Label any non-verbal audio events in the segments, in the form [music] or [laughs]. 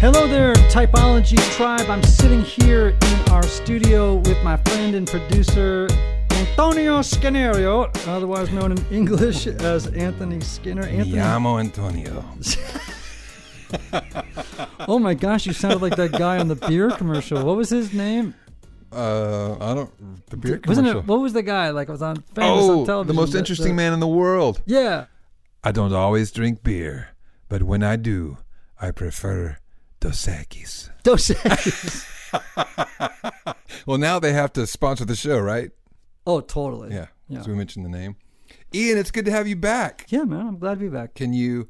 Hello there, Typology Tribe. I'm sitting here in our studio with my friend and producer, Antonio Scannario, otherwise known in English as Anthony Skinner. Anthony. Llamo Antonio. [laughs] Oh my gosh, you sounded like that guy on the beer commercial. What was his name? Uh, I don't. The beer Wasn't commercial. it? What was the guy like? Was on famous on oh, television. the most that- interesting that- man in the world. Yeah. I don't always drink beer, but when I do, I prefer Dos Equis. [laughs] Dos Equis. [laughs] Well, now they have to sponsor the show, right? oh, totally. Yeah. Yeah. So we mentioned the name. Ian, it's good to have you back. Yeah, man. I'm glad to be back. Can you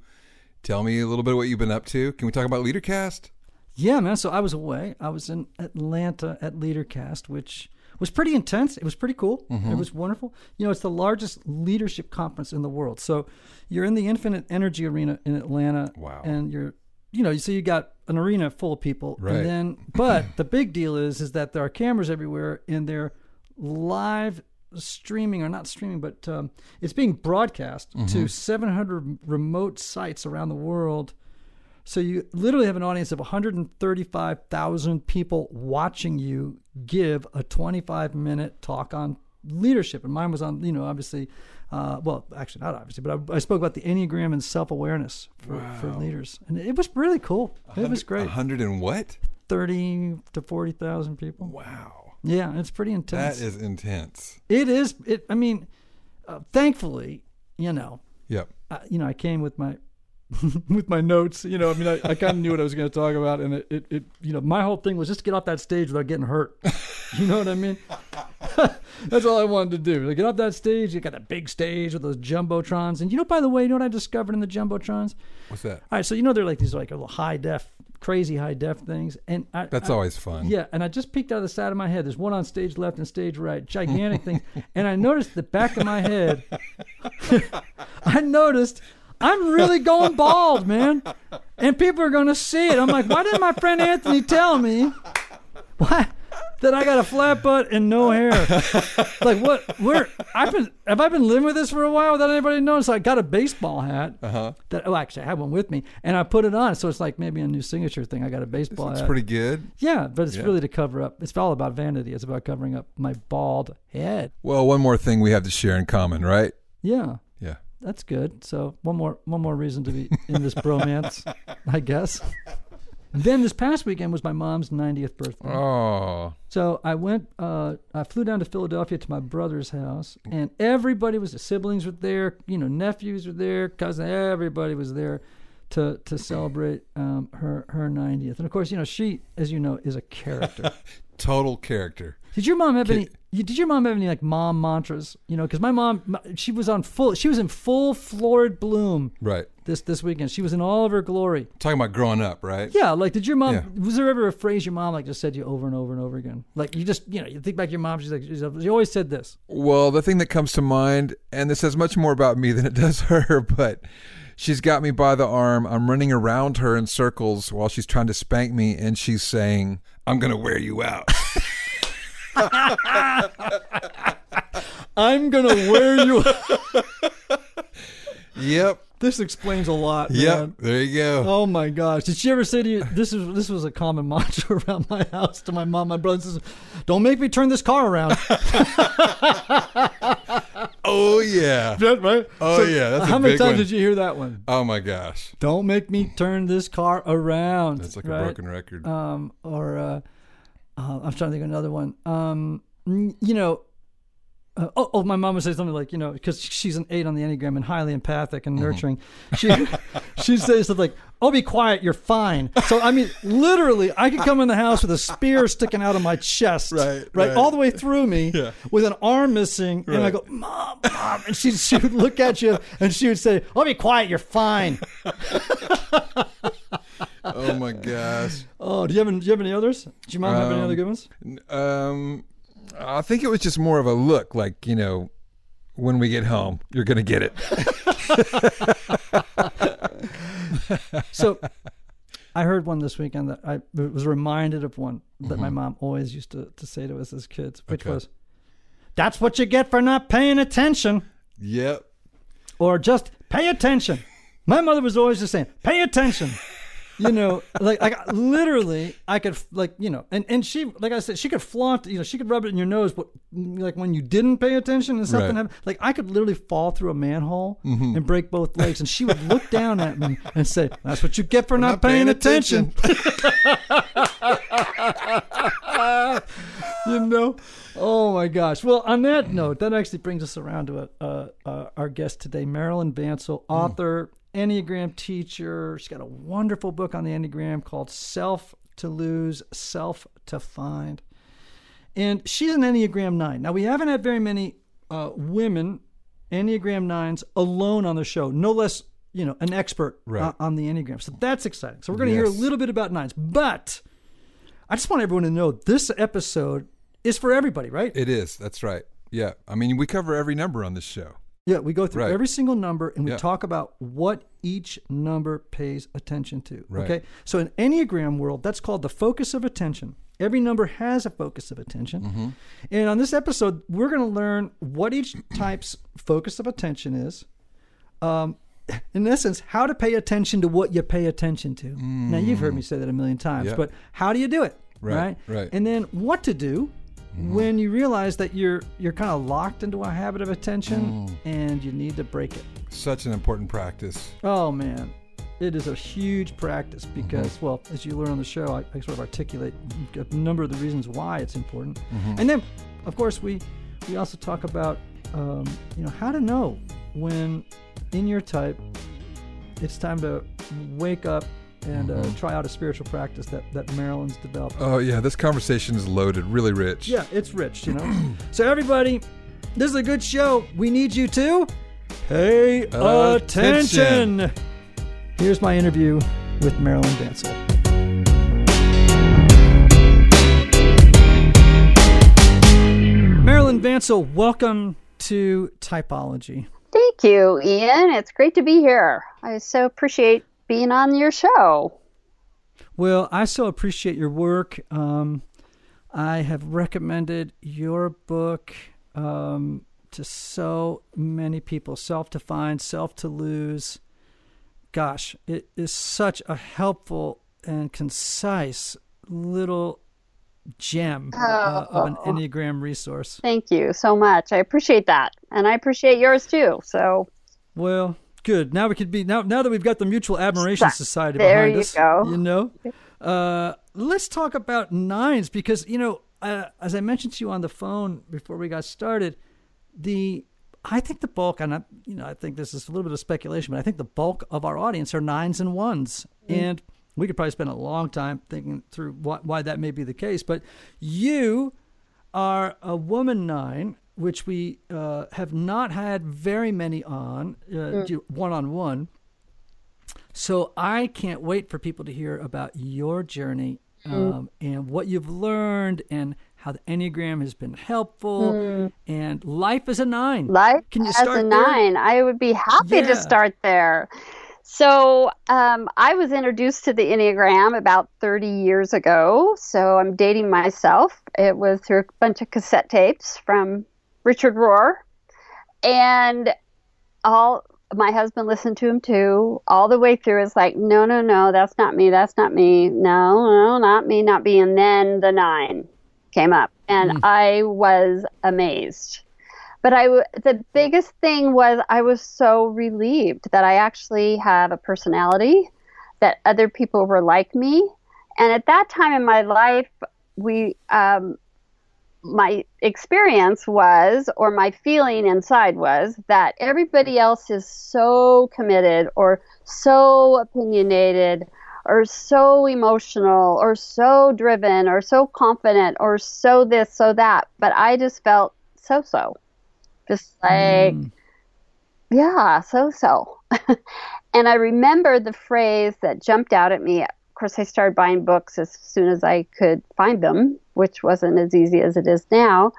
tell me a little bit of what you've been up to? Can we talk about LeaderCast? Yeah, man. So I was away. I was in Atlanta at LeaderCast, which was pretty intense. It was pretty cool. Mm-hmm. It was wonderful. You know, it's the largest leadership conference in the world. So you're in the Infinite Energy Arena in Atlanta. Wow. And you're, you know, so you got an arena full of people. Right. And then, but the big deal is, is that there are cameras everywhere and they're live streaming or not streaming, but um, it's being broadcast Mm-hmm. to 700 remote sites around the world. So you literally have an audience of 135,000 people watching you give a 25 minute talk on leadership. And mine was on, you know, obviously, uh, well, actually not obviously, but I, I spoke about the Enneagram and self awareness for, for leaders. And it was really cool. It was great. hundred and what? 30 to 40,000 people. Wow. Yeah, it's pretty intense. That is intense. It is. It. I mean, uh, thankfully, you know, Yep. I, you know, I came with my [laughs] with my notes. You know, I mean, I, I kind of knew what I was going to talk about, and it, it, it, you know, my whole thing was just to get off that stage without getting hurt. [laughs] You know what I mean? [laughs] That's all I wanted to do. Like, get off that stage. You got that big stage with those jumbotrons, and you know, by the way, you know what I discovered in the jumbotrons? What's that? All right, so you know they're like these like little high def, crazy high def things, and I, That's I- always fun. yeah, and I just peeked out of the side of my head. There's one on stage left and stage right, gigantic thing. [laughs] And I noticed the back of my head. [laughs] I noticed I'm really going bald, man. And people are going to see it. I'm like, why didn't my friend Anthony tell me? Why? That I got a flat butt and no hair. [laughs] like what? Where? I've been. Have I been living with this for a while without anybody knowing? So I got a baseball hat. Uh-huh. That oh, actually, I had one with me, and I put it on. So it's like maybe a new signature thing. I got a baseball It's pretty good. Yeah, but it's Yeah. really to cover up. It's all about vanity. It's about covering up my bald head. Well, one more thing we have to share in common, right? Yeah, Yeah. that's good. So one more one more reason to be in this bromance, [laughs] I guess. Then this past weekend was my mom's 90th birthday. Oh, So I went. Uh, I flew down to Philadelphia to my brother's house, and everybody was. The siblings were there. You know, nephews were there. cousins, Everybody was there to to celebrate um, her her 90th. And of course, you know, she, as you know, is a character. [laughs] total character. Did your mom have any? You, did your mom have any like mom mantras? You know, because my mom, she was on full. She was in full florid bloom Right. This this weekend. She was in all of her glory. Talking about growing up, right? Yeah, like did your mom? Yeah. Was there ever a phrase your mom like just said to you over and over and over again? Like you just you know you think back to your mom. She's like she always said this. Well, the thing that comes to mind, and this says much more about me than it [laughs] does her, but she's got me by the arm. I'm running around her in circles while she's trying to spank me, and she's saying, I'm going to wear you out. [laughs] [laughs] I'm gonna wear you. yep. This explains a lot. Yeah. There you go. Oh my gosh! Did she ever say to you? This is this was a common [laughs] mantra around my house to my mom, my brother, sisters. Don't make me turn this car around. [laughs] Oh, yeah. [laughs] That right? Oh, yeah, that's a how many times one. did you hear that one? Oh, my gosh. Don't make me turn this car around. That's like right? a broken record. Um, or uh, uh, I'm trying to think of another one. Um, n- you know, uh, oh, oh, my mom would say something like, you know, because she's an eight on the Enneagram and highly empathic and nurturing. She [laughs] she'd say something like, "Oh, be quiet, you're fine." So I mean, literally, I could come in the house with a spear sticking out of my chest, Right, right, right. all the way through me, Yeah. with an arm missing, and I go, "Mom, mom," and she she would look at you and she would say, "Oh, be quiet, you're fine." [laughs] Oh my gosh. Oh, do you have any, do you have any others? Do your mom have any Um, other good ones? Um, I think it was just more of a look, like you know, when we get home, you're gonna get it. [laughs] So I heard one this weekend that I was reminded of one that my mom always used to, to say to us as kids, which Mm-hmm. Okay. was, That's what you get for not paying attention, Yep. or just pay attention. My mother was always just saying, Pay attention. You know, like, like literally, I could like, you know, and, and she, like I said, she could flaunt, you know, she could rub it in your nose, but like when you didn't pay attention and something Right. happened, like I could literally fall through a manhole and break both legs, and she would look down at me and say, "That's what you get for not, Not paying, paying attention." [laughs] you know oh my gosh well on that note that actually brings us around to a, uh, uh, our guest today marilyn vancil author enneagram teacher she's got a wonderful book on the enneagram called self to lose self to find and she's an enneagram 9 now we haven't had very many uh, women enneagram 9s alone on the show no less you know an expert Right. on, on the enneagram so that's exciting so we're going to hear a little bit about nines but I just want everyone to know this episode is for everybody, right? It is. That's right. Yeah. I mean, we cover every number on this show. Yeah, we go through Right. every single number and we Yeah. talk about what each number pays attention to. Right. Okay. So in Enneagram world, that's called the focus of attention. Every number has a focus of attention. Mm-hmm. And on this episode, we're going to learn what each type's focus of attention is. Um, in essence, how to pay attention to what you pay attention to. Now, you've heard me say that a million times, Mm. Yeah. but how do you do it? Right, right. Mm-hmm. And then what to do when you realize that you're you're kind of locked into a habit of attention Mm. and you need to break it. Such an important practice. Oh man, it is a huge practice because, Mm-hmm. well, as you learn on the show, I, I sort of articulate a number of the reasons why it's important, Mm-hmm. and then, of course, we we also talk about um, you know how to know when in your type it's time to wake up and uh, try out a spiritual practice that that Marilyn's developed. Mm-hmm. Oh yeah, this conversation is loaded, really rich. Yeah, it's rich, you know. [clears throat] so everybody, this is a good show. We need you to pay attention. Attention. Here's my interview with Marilyn Vancil. Marilyn Vancil, welcome to Typology. Thank you, Ian. It's great to be here. I so appreciate being on your show. Well, I so appreciate your work. Um, I have recommended your book um, to so many people Self to Find, Self to Lose. Gosh, it is such a helpful and concise little gem uh, of an Enneagram resource. Thank you so much. I appreciate that. And I appreciate yours too. So Well, good. Now we could be now now that we've got the Mutual Admiration Society There behind you us. go. You know, uh, let's talk about nines because you know, uh, as I mentioned to you on the phone before we got started, the I think the bulk, and I, you know, I think this is a little bit of speculation, but I think the bulk of our audience are nines and ones, and we could probably spend a long time thinking through why, why that may be the case. But you are a woman nine, which we uh, have not had very many on one on one. So I can't wait for people to hear about your journey um, and what you've learned and how the Enneagram has been helpful and life as a nine. life Can you as start a there? nine, I would be happy Yeah. to start there. So um, I was introduced to the Enneagram about 30 years ago. So I'm dating myself. It was through a bunch of cassette tapes from Richard Rohr. And all my husband listened to him too. All the way through, it's like, no, no, no, that's not me. That's not me. No, no, not me, not me. And then the nine came up, and I was amazed. But I, the biggest thing was I was so relieved that I actually have a personality, that other people were like me, and at that time in my life, we, um, my experience was, or my feeling inside was, that everybody else is so committed or so opinionated or so emotional or so driven or so confident or so this, so that. But I just felt so so. Just like, mm. yeah, so so. [laughs] and I remember the phrase that jumped out at me. Course, I started buying books as soon as I could find them, which wasn't as easy as it is now.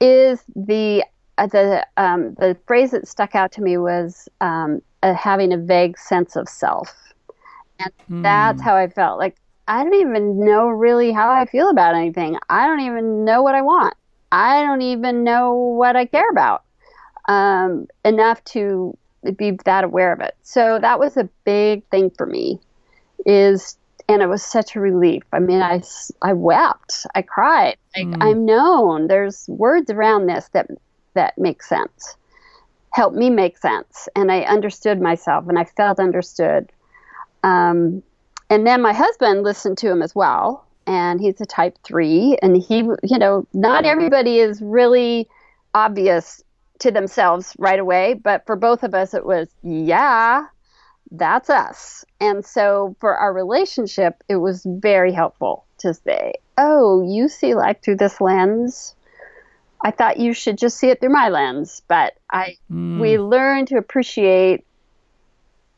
Is the uh, the um, the phrase that stuck out to me was um, uh, having a vague sense of self, and mm. that's how I felt. Like I don't even know really how I feel about anything. I don't even know what I want. I don't even know what I care about um, enough to be that aware of it. So that was a big thing for me. Is and it was such a relief. I mean, I, I wept, I cried. Like, mm. I'm known. There's words around this that that make sense, help me make sense, and I understood myself, and I felt understood. Um, and then my husband listened to him as well, and he's a type three, and he, you know, not everybody is really obvious to themselves right away, but for both of us, it was, yeah, that's us. And so for our relationship, it was very helpful to say, oh, you see life through this lens. I thought you should just see it through my lens, but I mm. we learned to appreciate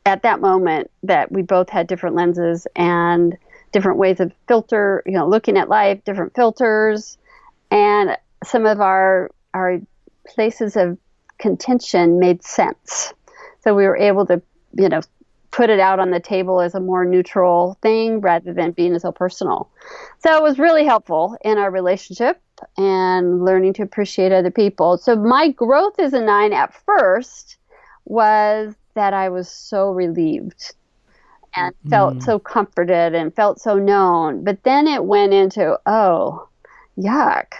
at that moment that we both had different lenses and different ways of filter, you know, looking at life, different filters, and some of our our places of contention made sense. So we were able to, you know, put it out on the table as a more neutral thing rather than being so personal. So it was really helpful in our relationship and learning to appreciate other people. So my growth as a nine at first was that I was so relieved and felt mm. so comforted and felt so known. But then it went into, oh, yuck.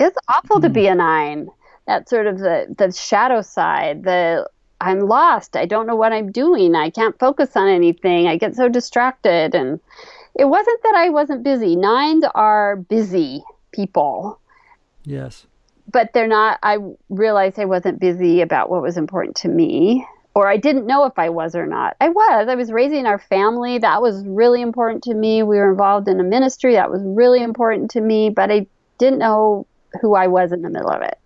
It's awful mm. to be a nine. That sort of the, the shadow side, the I'm lost. I don't know what I'm doing. I can't focus on anything. I get so distracted. And it wasn't that I wasn't busy. Nines are busy people. Yes. But they're not, I realized I wasn't busy about what was important to me or I didn't know if I was or not. I was. I was raising our family. That was really important to me. We were involved in a ministry. That was really important to me, but I didn't know who I was in the middle of it.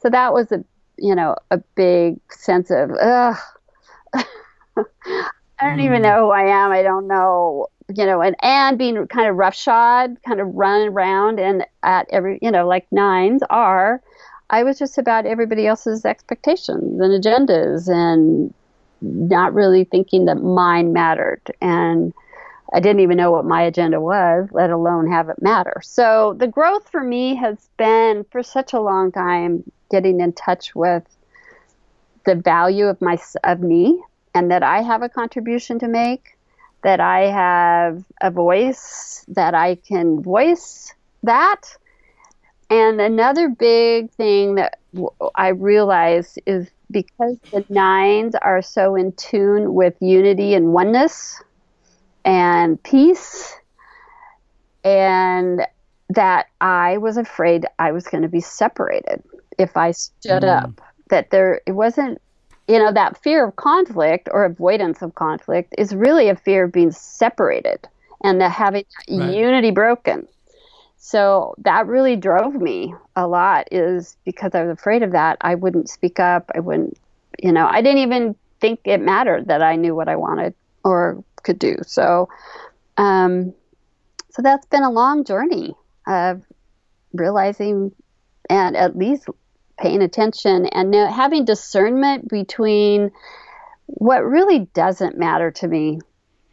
So that was a, you know, a big sense of, ugh. I don't mm. even know who I am. I don't know, you know, and, and being kind of roughshod, kind of running around and at every, you know, like nines are I was just about everybody else's expectations and agendas and not really thinking that mine mattered. And I didn't even know what my agenda was, let alone have it matter. So the growth for me has been for such a long time getting in touch with the value of my of me and that I have a contribution to make, that I have a voice, that I can voice that. And another big thing that I realize is because the nines are so in tune with unity and oneness and peace, and that I was afraid I was going to be separated if I stood mm. up. That there, it wasn't, you know, that fear of conflict or avoidance of conflict is really a fear of being separated and the having right. unity broken. So that really drove me a lot is because I was afraid of that. I wouldn't speak up. I wouldn't, you know, I didn't even think it mattered that I knew what I wanted or could do. So, um, so that's been a long journey of realizing and at least paying attention and having discernment between what really doesn't matter to me.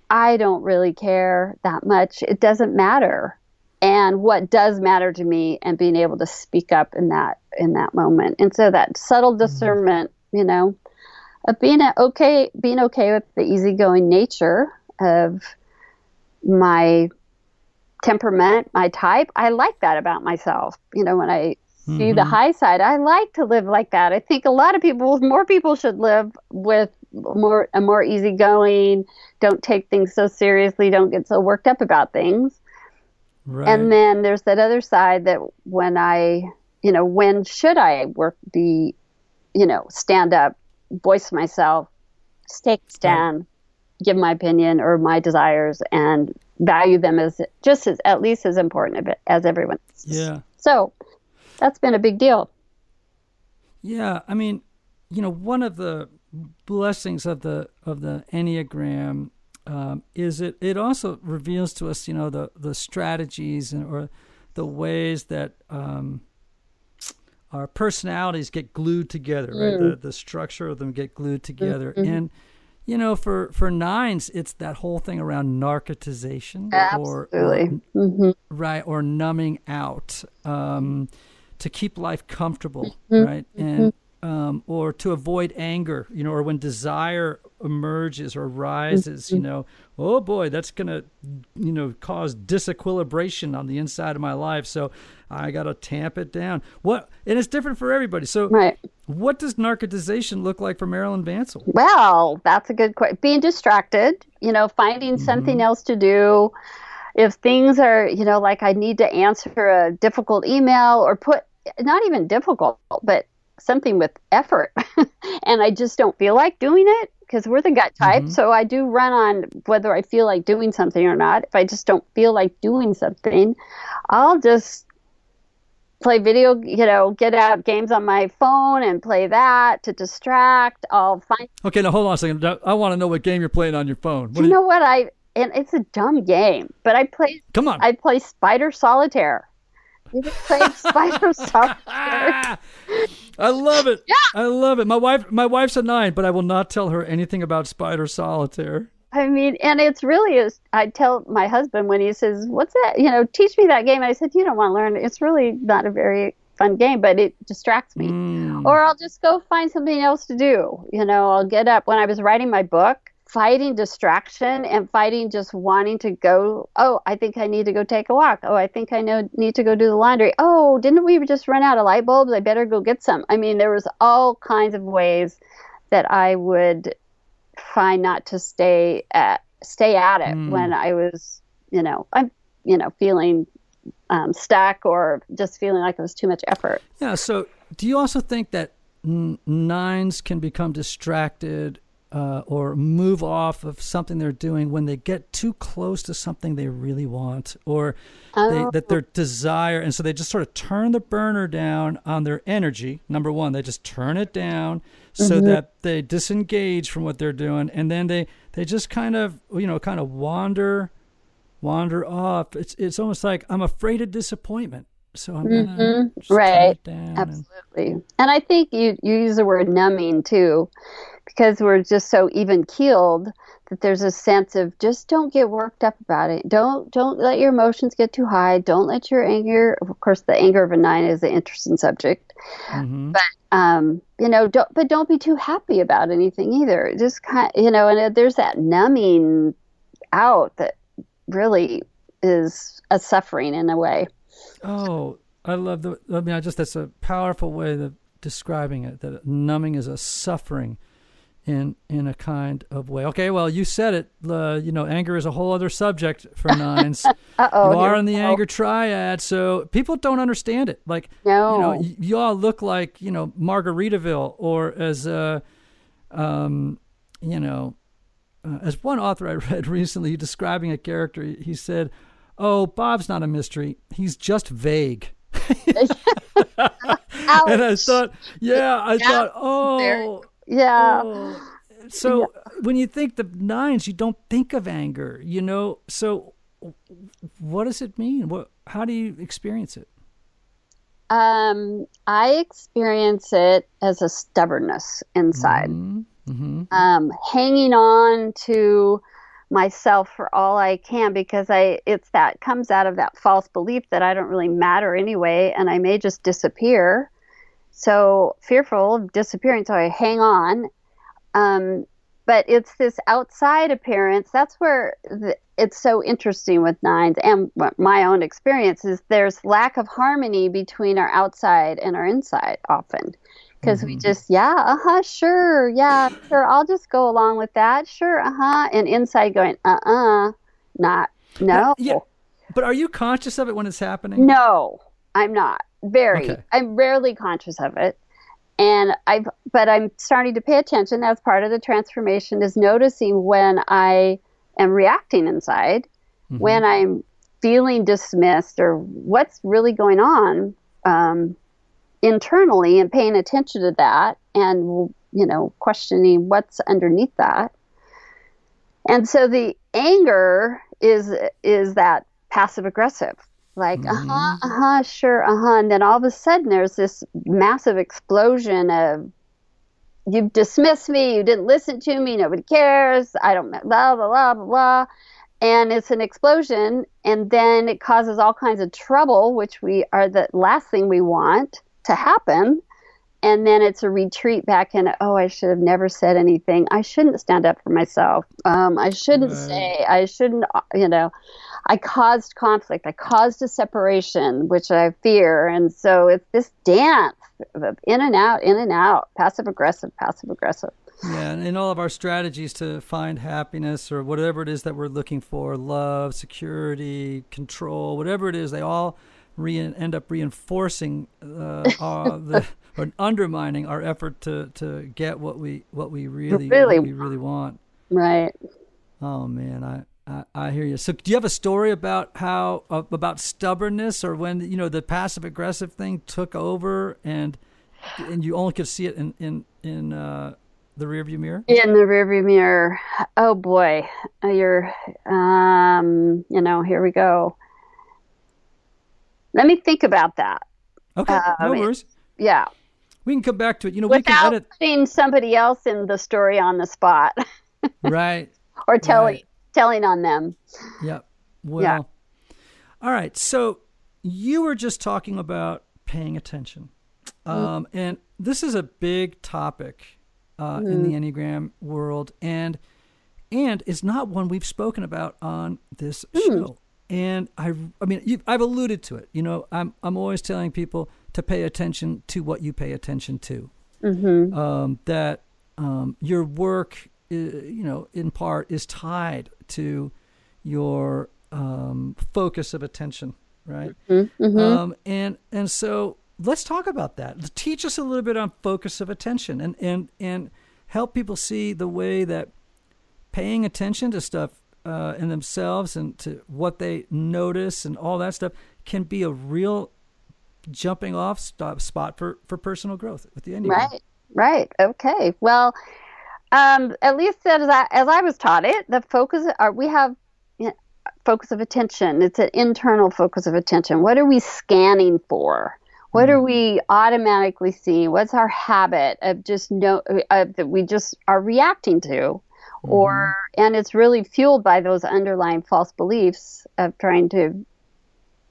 I don't really care that much. It doesn't matter and what does matter to me and being able to speak up in that in that moment and so that subtle mm-hmm. discernment you know of being okay being okay with the easygoing nature of my temperament my type i like that about myself you know when i mm-hmm. see the high side i like to live like that i think a lot of people more people should live with more a more easygoing don't take things so seriously don't get so worked up about things Right. And then there's that other side that when I, you know, when should I work the, you know, stand up, voice myself, stake stand, give my opinion or my desires, and value them as just as at least as important as everyone. yeah. So that's been a big deal. Yeah, I mean, you know, one of the blessings of the of the Enneagram um, is it it also reveals to us, you know, the the strategies and or the ways that um, our personalities get glued together, right? The the structure of them get glued together, and you know, for for nines, it's that whole thing around narcotization or Absolutely. or right or numbing out um, to keep life comfortable Mm-hmm. right and um, or to avoid anger you know or when desire emerges or rises Mm-hmm. you know oh boy that's gonna you know cause disequilibration on the inside of my life so i gotta tamp it down what and it's different for everybody so Right. what does narcotization look like for marilyn vancil Well, that's a good question. Being distracted, you know, finding something else to do. If things are, you know, like I need to answer a difficult email or put, not even difficult, but something with effort, [laughs] and I just don't feel like doing it because we're the gut type. Mm-hmm. So I do run on whether I feel like doing something or not. If I just don't feel like doing something, I'll just play video, you know, get out games on my phone and play that to distract. I'll find okay now hold on a second i want to know what game you're playing on your phone what do you know what I? And it's a dumb game, but I play. come on I play Spider Solitaire. You ever played [laughs] Spider Solitaire? [laughs] I love it. Yeah. I love it. My wife my wife's a nine, but I will not tell her anything about spider solitaire. I mean, and it's really is. I tell my husband when he says, "What's that?" You know, teach me that game. I said, "You don't want to learn. It's really not a very fun game, but it distracts me." Mm. Or I'll just go find something else to do. You know, I'll get up when I was writing my book. Fighting distraction and fighting just wanting to go. Oh, I think I need to go take a walk. Oh, I think I know need to go do the laundry. Oh, didn't we just run out of light bulbs? I better go get some. I mean, there was all kinds of ways that I would find not to stay at stay at it when I was, you know, I'm, you know, feeling um, stuck or just feeling like it was too much effort. Yeah. So, do you also think that n- nines can become distracted uh, or move off of something they're doing when they get too close to something they really want, or they, Oh. that their desire, and so they just sort of turn the burner down on their energy. Number one, they just turn it down so that they disengage from what they're doing, and then they they just kind of you know kind of wander wander off. It's it's almost like I'm afraid of disappointment, so I'm turn Right. it down. and- Absolutely. And I think you, you use the word numbing too, because we're just so even keeled that there's a sense of just don't get worked up about it. Don't don't let your emotions get too high. Don't let your anger of course the anger of a nine is an interesting subject. Mhm. But um, you know, don't but don't be too happy about anything either. Just kind you know, and there's that numbing out that really is a suffering in a way. Oh, I love the. I mean, I just that's a powerful way of describing it. That numbing is a suffering, in in a kind of way. Okay, well, you said it. Uh, you know, anger is a whole other subject for [laughs] nines. Uh oh. you are in the anger triad, so people don't understand it. Like, No. you know, y- you all look like you know Margaritaville, or as uh, um, you know, uh, as one author I [laughs] read recently describing a character, he- he said, "Oh, Bob's not a mystery; he's just vague." [laughs] And I thought, yeah, I thought, oh, Yeah. oh. So when you think the nines, you don't think of anger, you know. So what does it mean? What? How do you experience it? Um, I experience it as a stubbornness inside, Mm-hmm. um, hanging on to myself for all I can because I it's that comes out of that false belief that I don't really matter anyway, and I may just disappear. So fearful of disappearing, so I hang on. Um, but it's this outside appearance. That's where the, it's so interesting with nines, and my own experience is there's lack of harmony between our outside and our inside often. Because we just, yeah, uh huh, sure, yeah, sure, I'll just go along with that, sure, uh huh, and inside going, uh uh not, no. Yeah. But are you conscious of it when it's happening? No, I'm not. Very. Okay. I'm rarely conscious of it. And I've but I'm starting to pay attention. That's part of the transformation is noticing when I am reacting inside, when I'm feeling dismissed or what's really going on um, internally and paying attention to that and you know questioning what's underneath that and so the anger is is that passive aggressive like uh-huh uh-huh sure uh-huh. And then all of a sudden there's this massive explosion of you dismissed me you didn't listen to me nobody cares i don't blah blah blah blah blah. And it's an explosion and then it causes all kinds of trouble which we are the last thing we want to happen and then it's a retreat back in oh i should have never said anything. I shouldn't stand up for myself. Um, i shouldn't Right. say i shouldn't uh, you know i caused conflict. I caused a separation which i fear. And so it's this dance of in and out in and out passive aggressive passive aggressive. Yeah, and in all of our strategies to find happiness or whatever it is that we're looking for, love, security, control, whatever it is, they all re- end up reinforcing uh, our, [laughs] the, or undermining our effort to, to get what we what we really Really we really want. right Oh man, I, I I hear you. So, do you have a story about how uh, about stubbornness or when you know the passive aggressive thing took over and and you only could see it in in in uh, the rearview mirror? in the rearview mirror oh boy Uh, you're um you know here we go let me think about that Okay, no Um, worries. yeah We can come back to it. You know, we can without edit. putting somebody else in the story on the spot [laughs] Right. or telling Right. telling on them Yep. Well. All right. So you were just talking about paying attention, um, and this is a big topic uh, in the Enneagram world, and and it's not one we've spoken about on this show. And I, I mean, you, I've alluded to it. You know, I'm I'm always telling people to pay attention to what you pay attention to. Um, that um, your work, you know, in part is tied to your um, focus of attention, right? Um, and and so let's talk about that. Teach us a little bit on focus of attention, and and and help people see the way that paying attention to stuff uh, in themselves and to what they notice and all that stuff can be a real jumping off stop spot for for personal growth with the Enneagram. right right okay well um at least as i as i was taught it the focus are we have you know, focus of attention it's an internal focus of attention what are we scanning for? What are we automatically seeing? What's our habit of just know uh, that we just are reacting to? Or and it's really fueled by those underlying false beliefs of trying to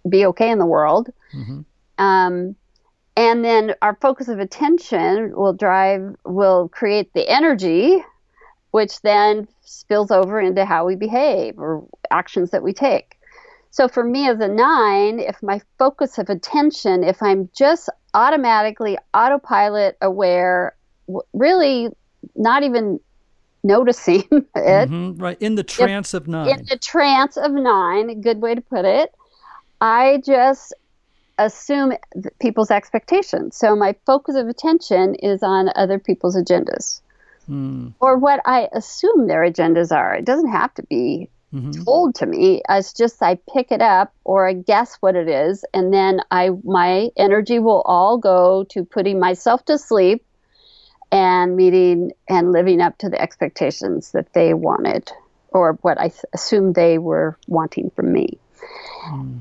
be okay in the world um, and then our focus of attention will drive will create the energy which then spills over into how we behave or actions that we take so for me as a nine if my focus of attention if i'm just automatically autopilot aware really not even noticing [laughs] it Mhm, right in the trance of nine. in the trance of nine, good way to put it, I just assume people's expectations. So my focus of attention is on other people's agendas Hmm. or what I assume their agendas are. It doesn't have to be Mm-hmm. told to me. It's just I pick it up or I guess what it is, and then I my energy will all go to putting myself to sleep and meeting and living up to the expectations that they wanted or what I assumed they were wanting from me.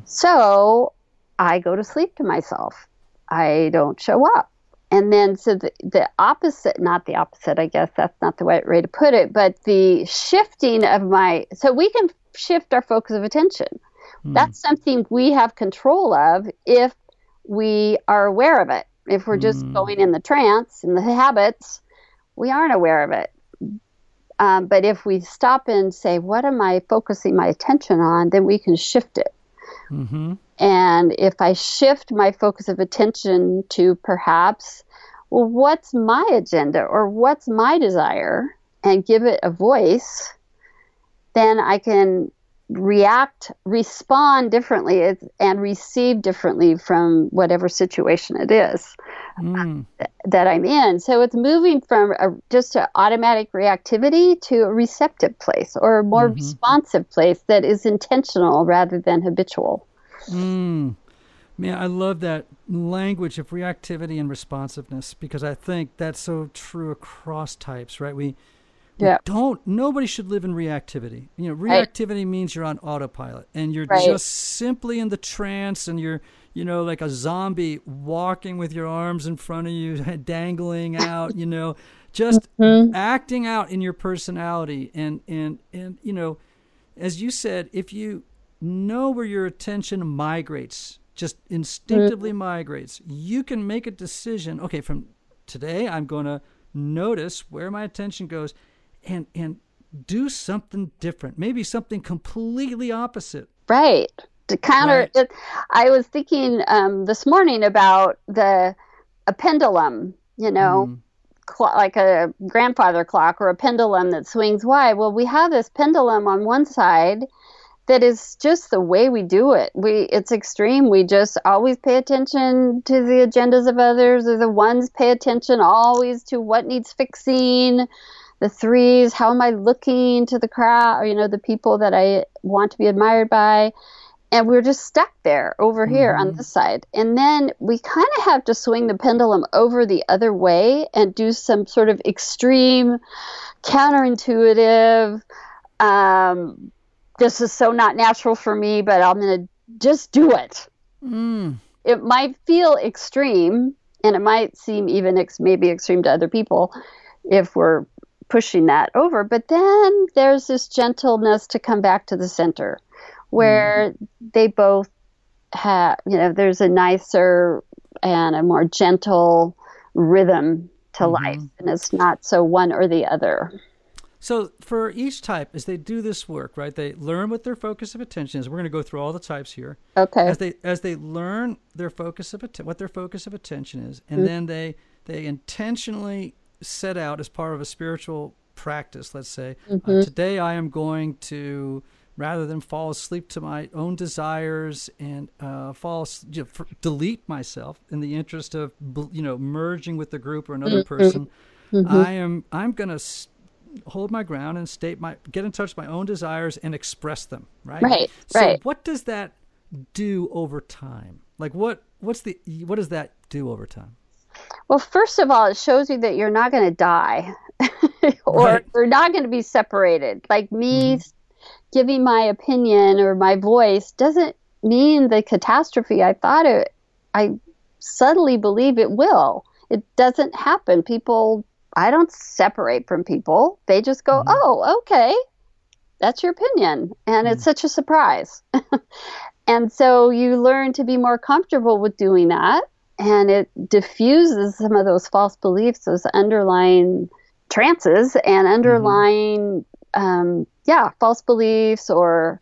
So I go to sleep to myself. I don't show up. And then, so the, the opposite, not the opposite, I guess that's not the right way to put it, but the shifting of my, so we can shift our focus of attention. That's something we have control of if we are aware of it. If we're just going in the trance and the habits, we aren't aware of it. Um, but if we stop and say, what am I focusing my attention on, then we can shift it. Mm-hmm. And if I shift my focus of attention to perhaps, well, what's my agenda or what's my desire and give it a voice, then I can react, respond differently and receive differently from whatever situation it is Mm. that I'm in. So it's moving from a, just an automatic reactivity to a receptive place or a more responsive place that is intentional rather than habitual. Mm. Man, I love that language of reactivity and responsiveness because I think that's so true across types, right? We Yeah. don't nobody should live in reactivity. You know, Right. reactivity means you're on autopilot and you're Right. just simply in the trance and you're, you know, like a zombie walking with your arms in front of you [laughs] dangling out, you know, just mm-hmm. acting out in your personality and and and you know, as you said, if you know where your attention migrates, just instinctively mm-hmm. migrates, you can make a decision. Okay, from today, I'm going to notice where my attention goes, and and do something different. Maybe something completely opposite. Right. To counter Right. it, I was thinking um, this morning about the a pendulum, you know, Mm. clo- like a grandfather clock or a pendulum that swings wide. Well, we have this pendulum on one side that is just the way we do it. We it's extreme. We just always pay attention to the agendas of others, or the ones pay attention always to what needs fixing. The threes, how am I looking to the crowd, or, you know, the people that I want to be admired by and we're just stuck there over here on this side. And then we kind of have to swing the pendulum over the other way and do some sort of extreme, counterintuitive. Um, this is so not natural for me, but I'm going to just do it. Mm. It might feel extreme, and it might seem even ex- maybe extreme to other people if we're pushing that over. But then there's this gentleness to come back to the center where mm-hmm. they both have, you know, there's a nicer and a more gentle rhythm to mm-hmm. life, and it's not so one or the other. So for each type, as they do this work, right, they learn what their focus of attention is. We're going to go through all the types here. Okay. As they as they learn their focus of atten- what their focus of attention is, and mm-hmm. then they they intentionally set out as part of a spiritual practice. Let's say uh, today I am going to rather than fall asleep to my own desires and uh, fall you know, f- delete myself in the interest of you know merging with the group or another person. I am I'm going to s- hold my ground and state my get in touch with my own desires and express them. Right. Right, So right. what does that do over time? Like what what's the what does that do over time? Well, first of all, it shows you that you're not going to die [laughs] or Right. you're not going to be separated. Like me s- giving my opinion or my voice doesn't mean the catastrophe I thought it, I subtly believe it will. It doesn't happen. People, I don't separate from people. They just go, mm-hmm. oh, okay, that's your opinion. And it's mm-hmm. such a surprise. [laughs] and so you learn to be more comfortable with doing that and it diffuses some of those false beliefs, those underlying trances and underlying, um, yeah, false beliefs or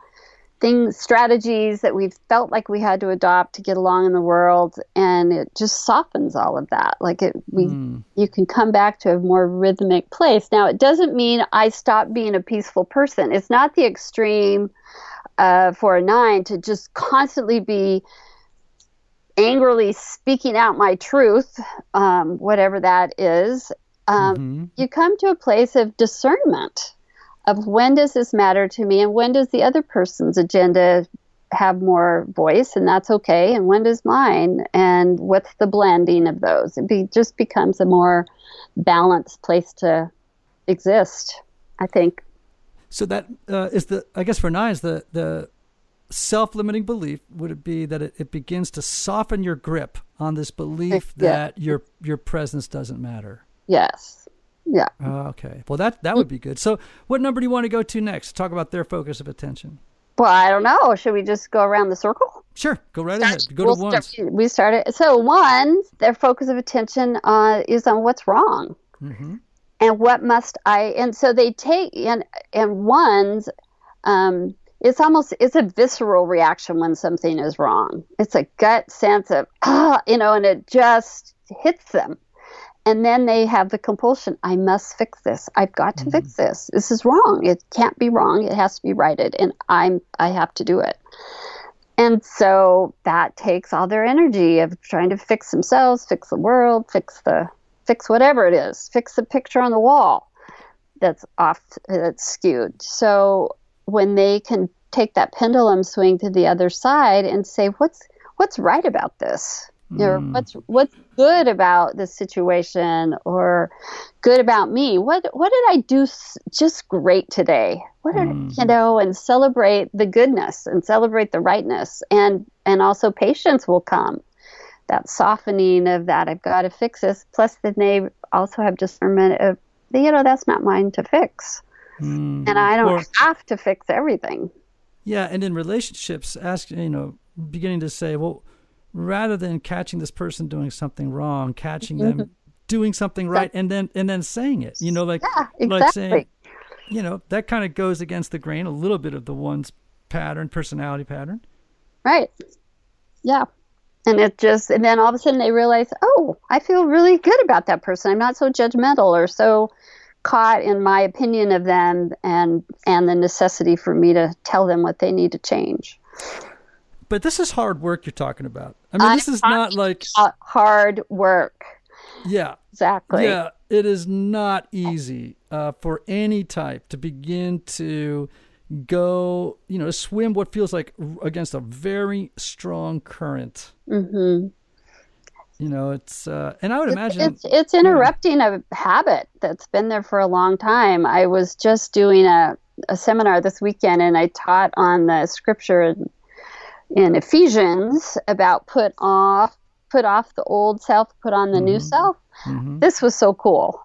things, strategies that we've felt like we had to adopt to get along in the world, and it just softens all of that. Like it, we, you can come back to a more rhythmic place. Now, it doesn't mean I stop being a peaceful person. It's not the extreme uh, for a nine to just constantly be angrily speaking out my truth, um, whatever that is, um, you come to a place of discernment of when does this matter to me and when does the other person's agenda have more voice and that's okay and when does mine and what's the blending of those? It be, just becomes a more balanced place to exist i think. So that uh, is the I guess for nines the the self-limiting belief would it be that it, it begins to soften your grip on this belief Yeah. that your your presence doesn't matter. yes yeah Oh, okay. Well, that that would be good. So, what number do you want to go to next? Talk about their focus of attention. well i don't know should we just go around the circle Sure, go right ahead. Go We'll to ones. start- we started. So one, their focus of attention uh, is on what's wrong, Mhm. and what must I. And so they take and and ones. Um, it's almost it's a visceral reaction when something is wrong. It's a gut sense of ah, you know, and it just hits them. and then they have the compulsion i must fix this. I've got to fix this. This is wrong. It can't be wrong. It has to be righted. And i'm i have to do it. And so that takes all their energy of trying to fix themselves fix the world fix the fix whatever it is fix the picture on the wall that's off that's skewed. So when they can take that pendulum swing to the other side and say what's what's right about this? You know, hmm. what's what's good about this situation or good about me? What what did i do s- just great today? What did hmm. you know and celebrate the goodness and celebrate the rightness. And and also patience will come. That softening of that i've got to fix this. Plus then they also have discernment of you know that's not mine to fix and mm-hmm. i don't Or- have to fix everything Yeah, and in relationships, ask you know, beginning to say, well, rather than catching this person doing something wrong, catching them mm-hmm. doing something right, and then and then saying it, you know, like Yeah, like saying, you know, that kind of goes against the grain a little bit of the one's pattern, personality pattern. Right. Yeah. And it just, and then all of a sudden they realize, oh, I feel really good about that person. I'm not so judgmental or so caught in my opinion of them and and the necessity for me to tell them what they need to change. But this is hard work you're talking about. I mean, this is not like hard work. yeah, Exactly. Yeah, it is not easy uh, for any type to begin to go, you know, swim what feels like against a very strong current. hmm You know, it's uh, and I would imagine It's it's interrupting a habit that's been there for a long time. I was just doing a, a seminar this weekend and I taught on the scripture in, in Ephesians about put off put off the old self, put on the new self. This was so cool.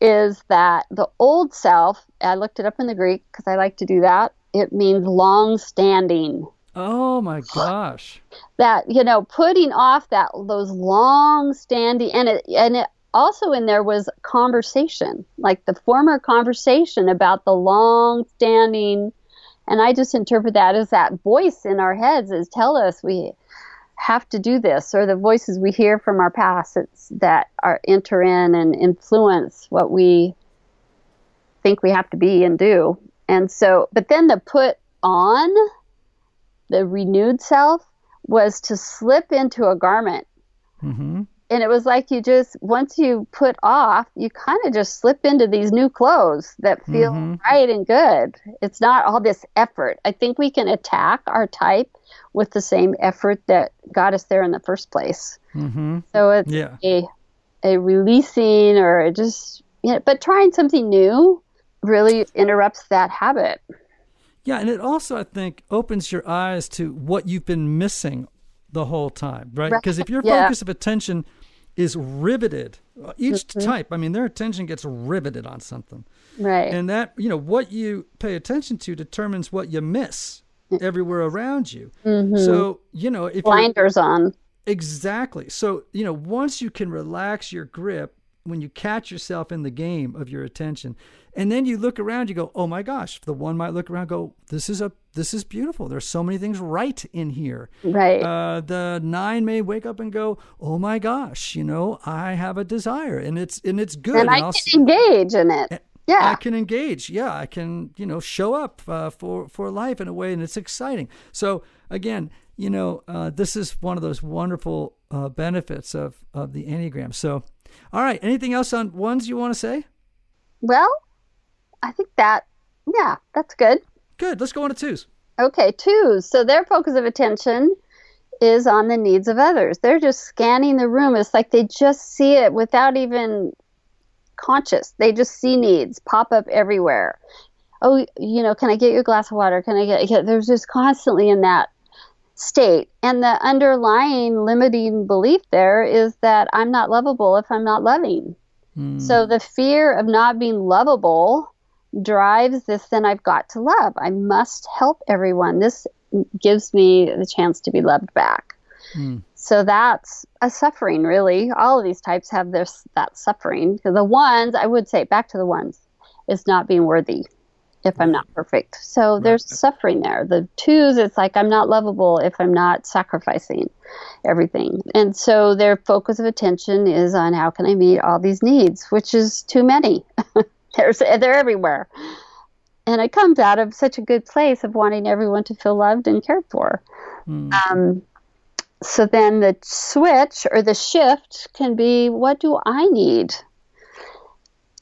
Is that the old self? I looked it up in the Greek because I like to do that. It means long standing oh my gosh, that you know putting off that those long standing and it and it also in there was conversation like the former conversation about the long standing. And i just interpret that as that voice in our heads is tell us we have to do this or the voices we hear from our past that are enter in and influence what we think we have to be and do. And so but then the put on the renewed self was to slip into a garment. hmm And it was like you just, once you put off, you kind of just slip into these new clothes that feel right and good. It's not all this effort. I think we can attack our type with the same effort that got us there in the first place. hmm So it's yeah, a, a releasing or just, you know, but trying something new really interrupts that habit. Yeah, and it also I think opens your eyes to what you've been missing the whole time, right? Right, Because if your yeah. focus of attention is riveted, uh, each Mm-hmm. type, I mean, their attention gets riveted on something. Right. and that you know what you pay attention to determines what you miss everywhere around you so you know if Blinders on. exactly so you know once you can relax your grip when you catch yourself in the game of your attention and then you look around you go oh my gosh the one might look around go this is a this is beautiful there's so many things right in here Right. uh, the nine may wake up and go oh my gosh you know i have a desire and it's and it's good and I I'll can engage in it. Yeah. I can engage. Yeah, I can, you know, show up uh, for for life in a way, and it's exciting. So again, you know, uh, this is one of those wonderful uh, benefits of of the enneagram. So, all right, anything else on ones you want to say? Well, I think that, yeah, that's good. Good. Let's go on to twos. Okay, twos. So their focus of attention is on the needs of others. They're just scanning the room. It's like they just see it without even conscious. They just see needs pop up everywhere. Oh, you know, can I get you a glass of water? Can I get, get there's just constantly in that state. And the underlying limiting belief there is that I'm not lovable if I'm not loving. Hmm. So the fear of not being lovable drives this then I've got to love. I must help everyone. This gives me the chance to be loved back. Hmm. So that's a suffering really. All of these types have this that suffering. The ones I would say back to the ones is not being worthy. If I'm not perfect. So there's suffering there. The twos, it's like I'm not lovable if I'm not sacrificing everything. And so their focus of attention is on how can I meet all these needs, which is too many. [laughs] There's, they're everywhere. And it comes out of such a good place of wanting everyone to feel loved and cared for. Um, so then the switch or the shift can be what do I need?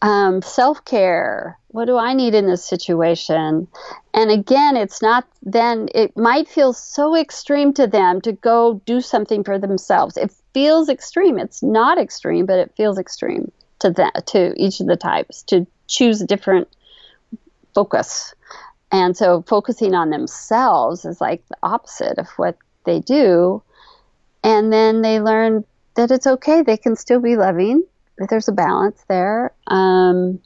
Um, Self care. What do I need in this situation? And again, it's not then, it might feel so extreme to them to go do something for themselves. It feels extreme. It's not extreme, but it feels extreme to that to each of the types to choose a different focus. And so focusing on themselves is like the opposite of what they do. And then they learn that it's okay. They can still be loving. There's a balance there. Um,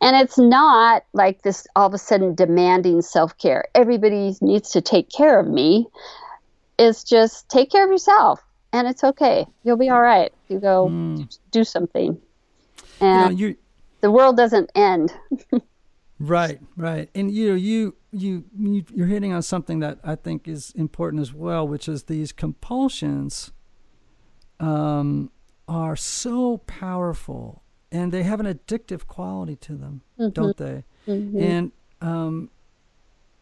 and it's not like this all of a sudden demanding self care. Everybody needs to take care of me. It's just take care of yourself. And it's okay. You'll be all right. You go do something. You know, And you the world doesn't end. [laughs] Right, right, and you know, you you you- you're hitting on something that I think is important as well, which is these compulsions um, are so powerful, and they have an addictive quality to them, mm-hmm. don't they? Mm-hmm. And um,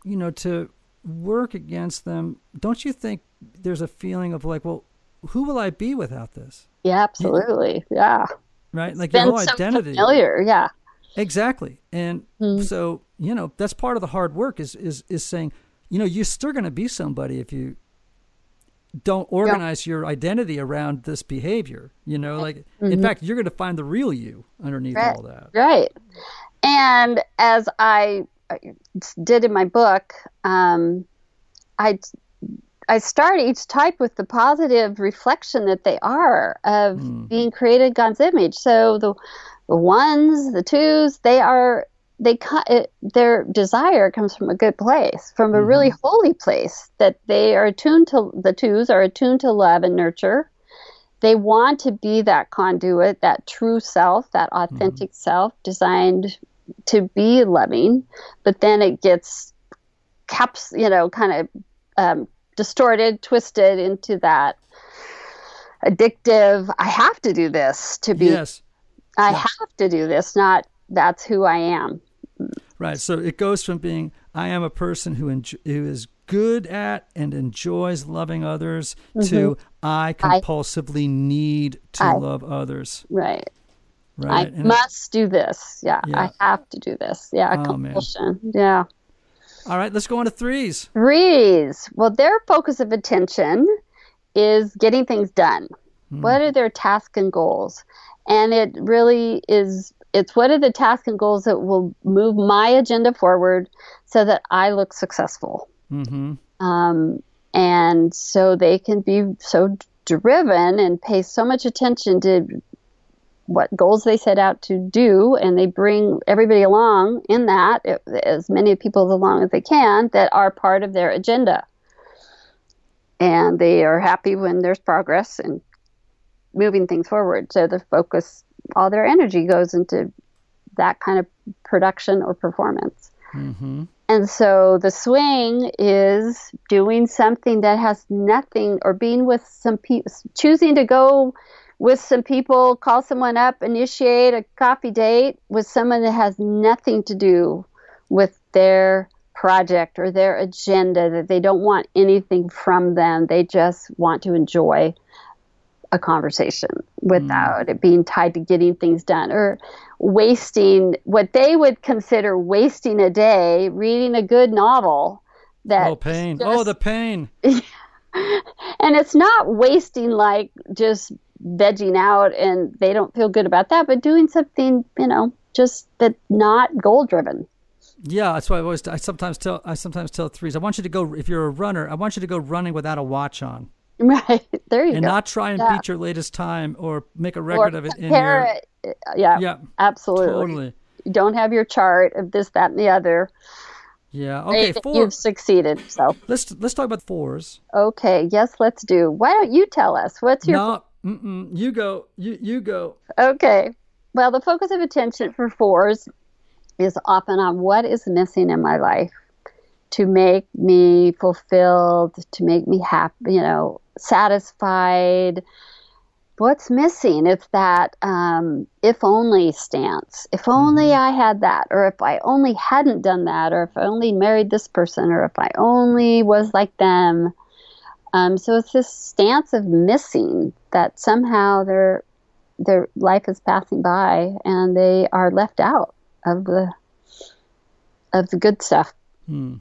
you know, to work against them, don't you think there's a feeling of like, well, who will I be without this? Yeah, absolutely. Yeah. Right, like your whole identity. familiar. Yeah. Exactly. And mm. so, you know, that's part of the hard work is is is saying, you know, you're still going to be somebody if you don't organize your identity around this behavior, you know, like in fact, you're going to find the real you underneath Right. all that. Right. And as I uh, did in my book, um, I I start each type with the positive reflection that they are of being created God's image. So the the ones, the twos, they are they it, their desire comes from a good place, from a really holy place that they are attuned to. The twos are attuned to love and nurture they want to be that conduit, that true self, that authentic self, designed to be loving, but then it gets caps, you know, kind of um, distorted, twisted into that addictive. I have to do this to be. Yes. I have to do this. Not that's who I am. Right. So it goes from being I am a person who enjo- who is good at and enjoys loving others mm-hmm. to I compulsively need to I- love others. Right. Right. I And- must do this. Yeah, Yeah. I have to do this. Yeah, Oh, man. compulsion. Yeah. all right, let's go on to threes. Threes. Well, their focus of attention is getting things done. Hmm. What are their tasks and goals? And it really is it's what are the tasks and goals that will move my agenda forward so that I look successful. Mm-hmm. Um, and so they can be so driven and pay so much attention to what goals they set out to do, and they bring everybody along in that, as many people along as they can, that are part of their agenda. And they are happy when there's progress and moving things forward. So the focus, all their energy goes into that kind of production or performance. Mm-hmm. And so the swing is doing something that has nothing, or being with some people, choosing to go with some people, call someone up, initiate a coffee date with someone that has nothing to do with their project or their agenda, that they don't want anything from them. They just want to enjoy a conversation hmm. without it being tied to getting things done or wasting what they would consider wasting a day reading a good novel that Oh, pain. Oh, the pain. [laughs] and it's not wasting like just vegging out and they don't feel good about that but doing something you know just that not goal driven Yeah, that's why I always I sometimes tell I sometimes tell threes. I want you to go if you're a runner. I want you to go running without a watch on, [laughs] right there you and go And not try and Yeah. beat your latest time or make a or record of it in your. it. yeah, Yeah, absolutely totally. you don't have your chart of this that and the other Yeah. Okay, four. you've succeeded so Let's let's talk about fours. okay yes let's do why don't you tell us what's your No, mm-mm, you go. You you go. Okay. Well, the focus of attention for fours is often on what is missing in my life to make me fulfilled, to make me happy, you know, satisfied. What's missing? It's that um, if only stance. If only Mm-hmm. I had that, or if I only hadn't done that, or if I only married this person, or if I only was like them. Um, so it's this stance of missing that somehow their their life is passing by and they are left out of the of the good stuff. Hmm.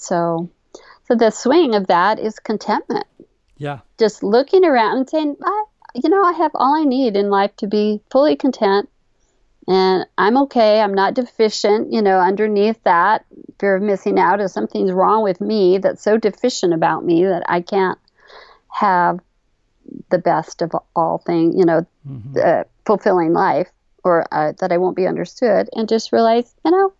So, so the swing of that is contentment. Yeah. Just looking around and saying, I, you know, I have all I need in life to be fully content, and I'm okay. I'm not deficient. You know, underneath that fear of missing out is something's wrong with me that's so deficient about me that I can't have the best of all things. You know, Mm-hmm. uh, fulfilling life, or uh, that I won't be understood, and just realize, you know,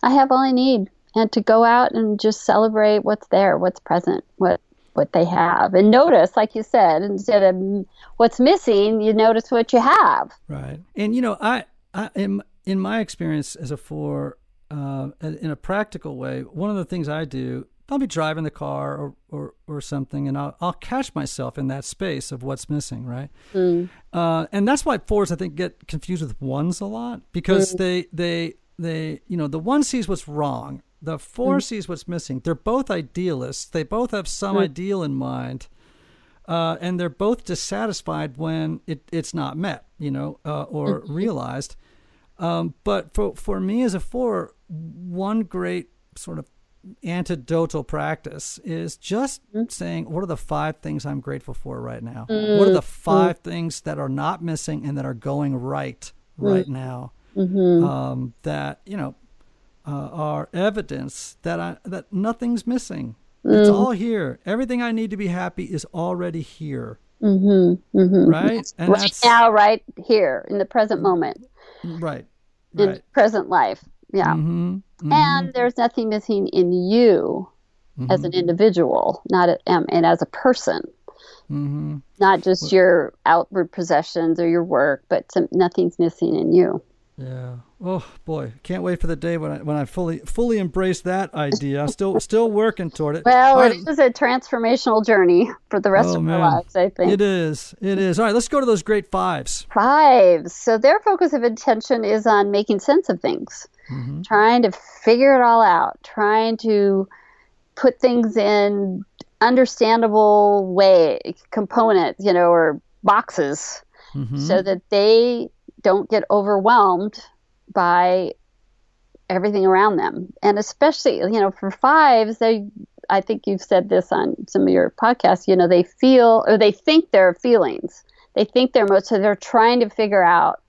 I have all I need, and to go out and just celebrate what's there, what's present, what what they have, and notice, like you said, instead of mm, what's missing, you notice what you have. Right. And you know, I, I in, in my experience as a four, uh, in a practical way, one of the things I do, I'll be driving the car or, or, or something, and I'll, I'll catch myself in that space of what's missing, right? Uh, and that's why fours, I think, get confused with ones a lot because they, they, they, you know, the one sees what's wrong, the 4 sees what's missing. They're both idealists. They both have some ideal in mind uh, and they're both dissatisfied when it, it's not met, you know, uh, or realized. Um, but for for me as a four, one great sort of antidotal practice is just saying, what are the five things I'm grateful for right now? What are the five things that are not missing and that are going right right now? Um, that you know uh, are evidence that I that nothing's missing. It's all here. Everything I need to be happy is already here. Mm-hmm, Right? And right now, right here in the present moment, right. in present life. Yeah. hmm And there's nothing missing in you as an individual, not a, um, and as a person. hmm Not just your outward possessions or your work, but some, nothing's missing in you. Yeah. Oh boy, can't wait for the day when I when I fully fully embrace that idea. I'm still still working toward it. Well, All right. it is a transformational journey for the rest Oh, of man. our lives, I think. It is. It is. All right, let's go to those great fives. Fives. So their focus of attention is on making sense of things, mm-hmm. trying to figure it all out, trying to put things in understandable way components, you know, or boxes, mm-hmm. so that they don't get overwhelmed by everything around them. And especially, you know, for fives, they I think you've said this on some of your podcasts, you know, they feel or they think their feelings. They think they're most so they're trying to figure out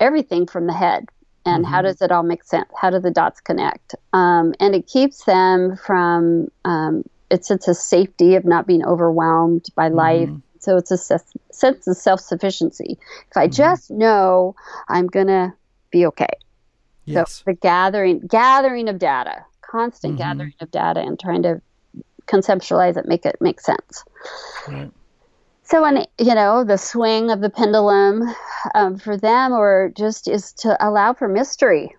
everything from the head and how does it all make sense? How do the dots connect? Um, and it keeps them from um, it's it's a safety of not being overwhelmed by life. So it's a sense of self sufficiency. If I just know I'm gonna be okay. Yes. So the gathering gathering of data, constant Mm-hmm. gathering of data and trying to conceptualize it, make it make sense. Right. So when you know the swing of the pendulum um, for them, or just is to allow for mystery,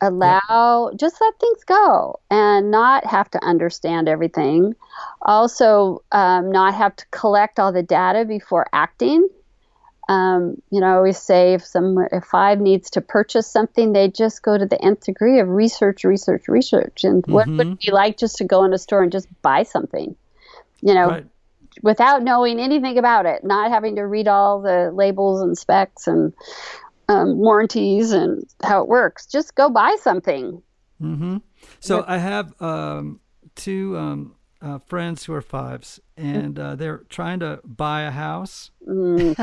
allow just let things go and not have to understand everything. Also, um, not have to collect all the data before acting. Um, you know, I always say if some if five needs to purchase something, they just go to the nth degree of research, research, research. And what would it be like just to go in a store and just buy something? You know, Right. without knowing anything about it, not having to read all the labels and specs and um, warranties and how it works. Just go buy something. Mm-hmm. So I have um, two um, uh, friends who are fives, and uh, they're trying to buy a house. Oh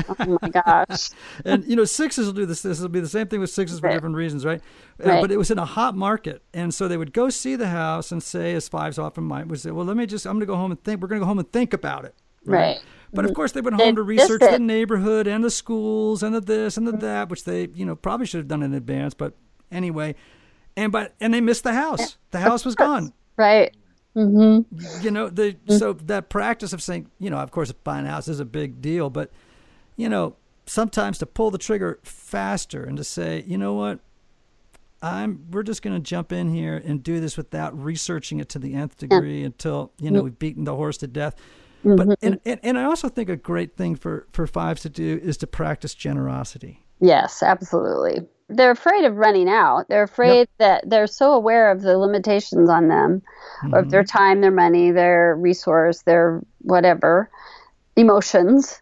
my gosh. [laughs] and you know sixes will do this this will be the same thing with sixes for Right. different reasons right? Uh, but it was in a hot market and so they would go see the house and say as fives often might would say well let me just i'm going to go home and think we're going to go home and think about it right. but of course they went They home to research the neighborhood and the schools and the this and the that which they you know probably should have done in advance but anyway. And but and they missed the house. The house was gone. Right. Mm-hmm. you know the Mm. so that practice of saying you know of course buying a house is a big deal but you know sometimes to pull the trigger faster and to say you know what? I'm we're just going to jump in here and do this without researching it to the nth degree until you know we've beaten the horse to death. But mm-hmm. and, and, and I also think a great thing for for fives to do is to practice generosity. Yes, absolutely. They're afraid of running out. They're afraid that they're so aware of the limitations on them, of their mm-hmm. time, their money, their resource, their whatever emotions.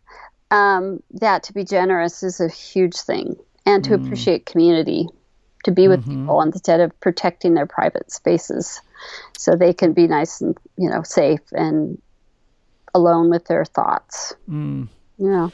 Um, that to be generous is a huge thing, and to mm. appreciate community, to be with mm-hmm. people instead of protecting their private spaces, so they can be nice and you know safe and alone with their thoughts. Yeah.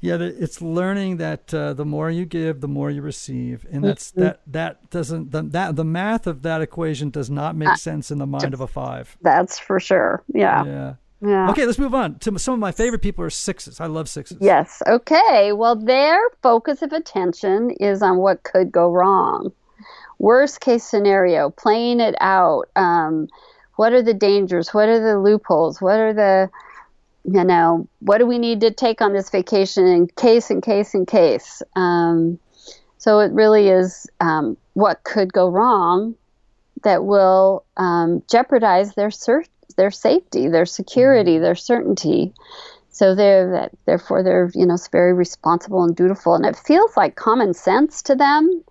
Yeah, it's learning that uh, the more you give, the more you receive, and that's that that doesn't the, that the math of that equation does not make sense in the mind of a five. That's for sure. Yeah. Yeah. Yeah. Okay, let's move on to some of my favorite people are sixes. I love sixes. Yes. Okay. Well, their focus of attention is on what could go wrong. Worst case scenario, playing it out. Um, what are the dangers? What are the loopholes? What are the, you know, what do we need to take on this vacation in case, in case, in case? Um, so it really is um, what could go wrong that will um, jeopardize their cer- their safety, their security, their certainty. So they're that therefore they're you know very responsible and dutiful, and it feels like common sense to them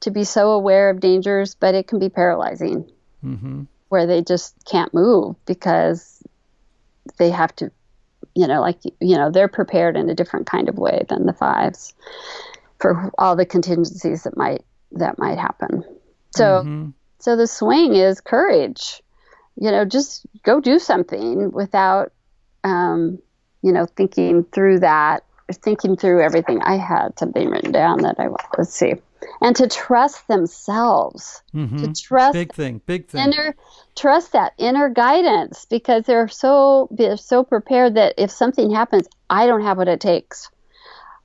to be so aware of dangers, but it can be paralyzing, where they just can't move because they have to, you know, like you know they're prepared in a different kind of way than the fives for all the contingencies that might that might happen. So so the swing is courage. You know, just go do something without, um, you know, thinking through that, thinking through everything. I had something written down that I let's see, and to trust themselves, to trust Big thing, big thing. inner trust that inner guidance because they're so they're so prepared that if something happens, I don't have what it takes.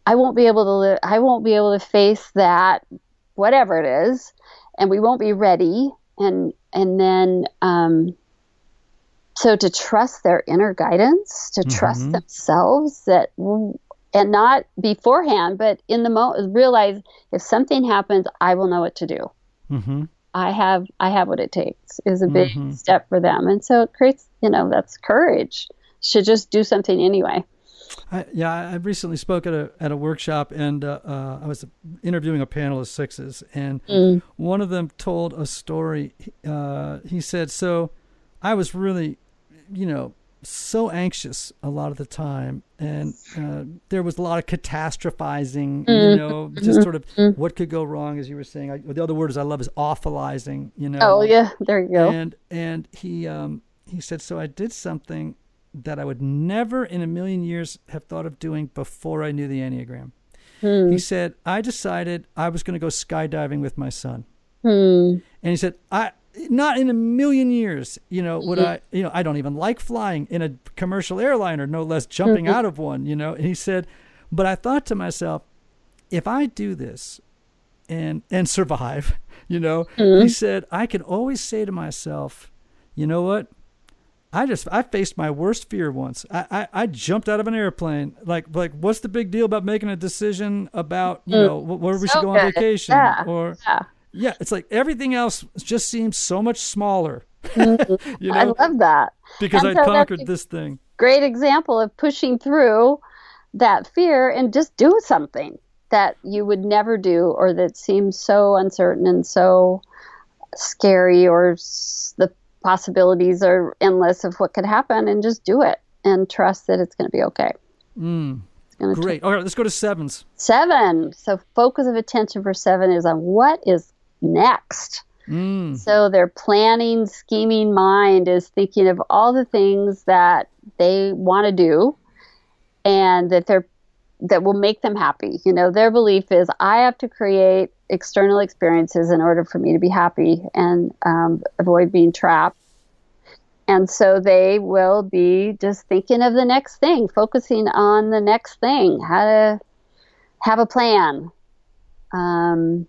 I won't be able to li- I won't be able to face that whatever it is, and we won't be ready. And and then um, so to trust their inner guidance, to trust themselves that and not beforehand, but in the moment realize if something happens, I will know what to do. hmm I have I have what it takes is a big step for them, and so it creates you know that's courage to just do something anyway. I, yeah, I recently spoke at a at a workshop, and uh, uh, I was interviewing a panel of sixes, and one of them told a story. Uh, he said, "So, I was really, you know, so anxious a lot of the time, and uh, there was a lot of catastrophizing. You mm-hmm. know, just sort of mm-hmm. Mm-hmm. what could go wrong, as you were saying. I, the other word is I love is awfulizing. You know, Oh yeah, there you go. and and he um he said so I did something that I would never in a million years have thought of doing before I knew the Enneagram. Hmm. He said I decided I was going to go skydiving with my son. Hmm. And he said I not in a million years, you know, would mm-hmm. I, you know, I don't even like flying in a commercial airliner, no less jumping mm-hmm. out of one, you know. And he said, but I thought to myself, if I do this and and survive, [laughs] you know, he mm-hmm. said I can always say to myself, you know what? I just I faced my worst fear once. I, I, I jumped out of an airplane. Like like what's the big deal about making a decision about you know where we So should go on vacation Yeah, or yeah. Yeah it's like everything else just seems so much smaller. [laughs] you I love that. because I conquered this thing. Great example of pushing through that fear and just do something that you would never do or that seems so uncertain and so scary or the possibilities are endless of what could happen and just do it and trust that it's going to be okay. Mm. Turn- Great. All right, let's go to sevens. Seven. So focus of attention for seven is on what is next. Mm. So their planning, scheming mind is thinking of all the things that they want to do and that they're that will make them happy. You know, their belief is I have to create external experiences in order for me to be happy and um, avoid being trapped. And so they will be just thinking of the next thing, focusing on the next thing, how to have a plan. Um,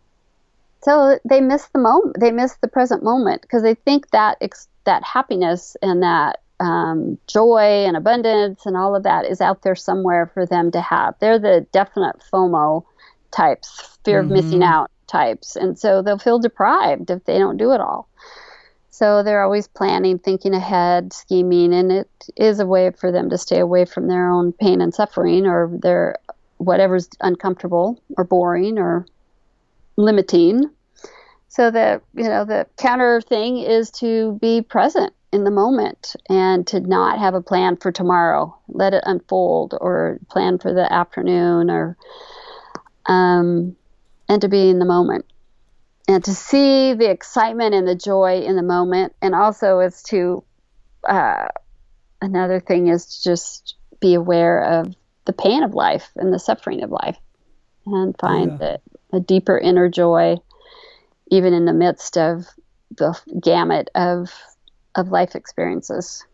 so they miss the moment. They miss the present moment because they think that ex- that happiness and that um, joy and abundance and all of that is out there somewhere for them to have. They're the definite FOMO types, fear of missing out types, and so they'll feel deprived if they don't do it all. So they're always planning, thinking ahead, scheming, and it is a way for them to stay away from their own pain and suffering or their whatever's uncomfortable or boring or limiting. So the you know the counter thing is to be present in the moment and to not have a plan for tomorrow. Let it unfold or plan for the afternoon or um, and to be in the moment and to see the excitement and the joy in the moment and also is to uh, another thing is to just be aware of the pain of life and the suffering of life and find yeah. that a deeper inner joy even in the midst of the gamut of of life experiences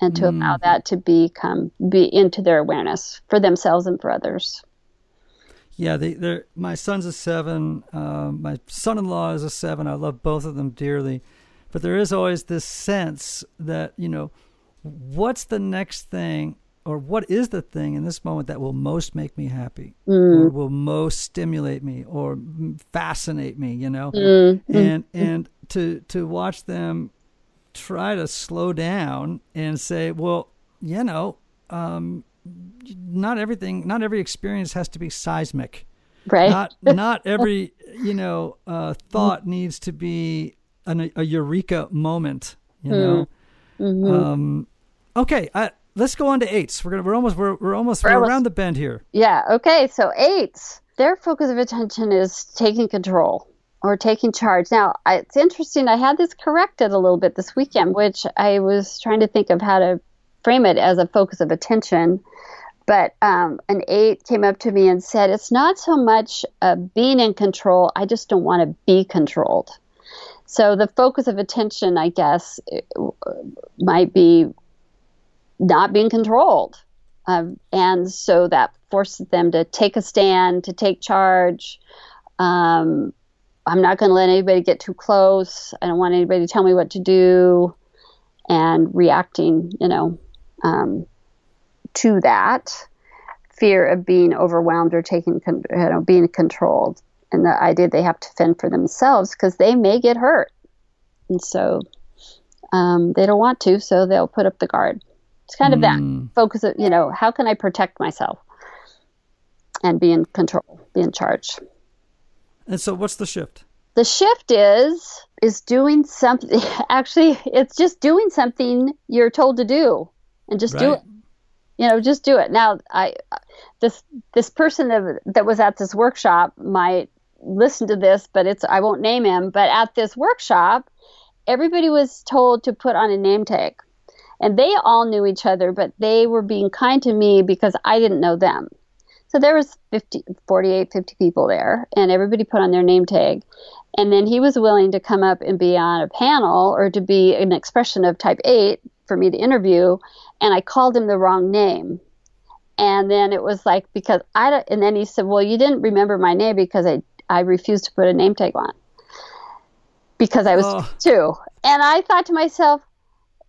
and to mm. allow that to become be into their awareness for themselves and for others yeah, they, they're my son's a seven. Um, my son-in-law is a seven. I love both of them dearly, but there is always this sense that you know, what's the next thing, or what is the thing in this moment that will most make me happy, mm. or will most stimulate me, or fascinate me. You know, mm. and and to to watch them try to slow down and say, well, you know. Um, not everything, not every experience has to be seismic. Right. Not not [laughs] every you know uh, thought needs to be an, a eureka moment. You know. Mm-hmm. Um, okay. I, let's go on to eights. We're gonna we're almost we're, we're almost we're, we're almost, around the bend here. Yeah. Okay. So eights, their focus of attention is taking control or taking charge. Now, I, it's interesting. I had this corrected a little bit this weekend, which I was trying to think of how to frame it as a focus of attention. But um, an eight came up to me and said, It's not so much uh, being in control, I just don't want to be controlled. So the focus of attention, I guess, might be not being controlled. Um, and so that forces them to take a stand, to take charge. Um, I'm not going to let anybody get too close. I don't want anybody to tell me what to do. And reacting, you know, um, to that fear of being overwhelmed or taking, you know, being controlled, and the idea they have to fend for themselves because they may get hurt, and so um, they don't want to, so they'll put up the guard. It's kind of mm. that hmm. focus. Of, you know, how can I protect myself and be in control, be in charge. And so, what's the shift? The shift is is doing something. [laughs] Actually, it's just doing something you're told to do and just right. do it. You know, just do it. Now, I this this person that that was at this workshop might listen to this, but it's I won't name him. But at this workshop, everybody was told to put on a name tag, and they all knew each other, but they were being kind to me because I didn't know them. So there was 50, 48, 50 people there, and everybody put on their name tag. And then he was willing to come up and be on a panel or to be an expression of type 8 for me to interview and I called him the wrong name. And then it was like because I don't, and then he said, "Well, you didn't remember my name because I I refused to put a name tag on because I was oh. two." And I thought to myself,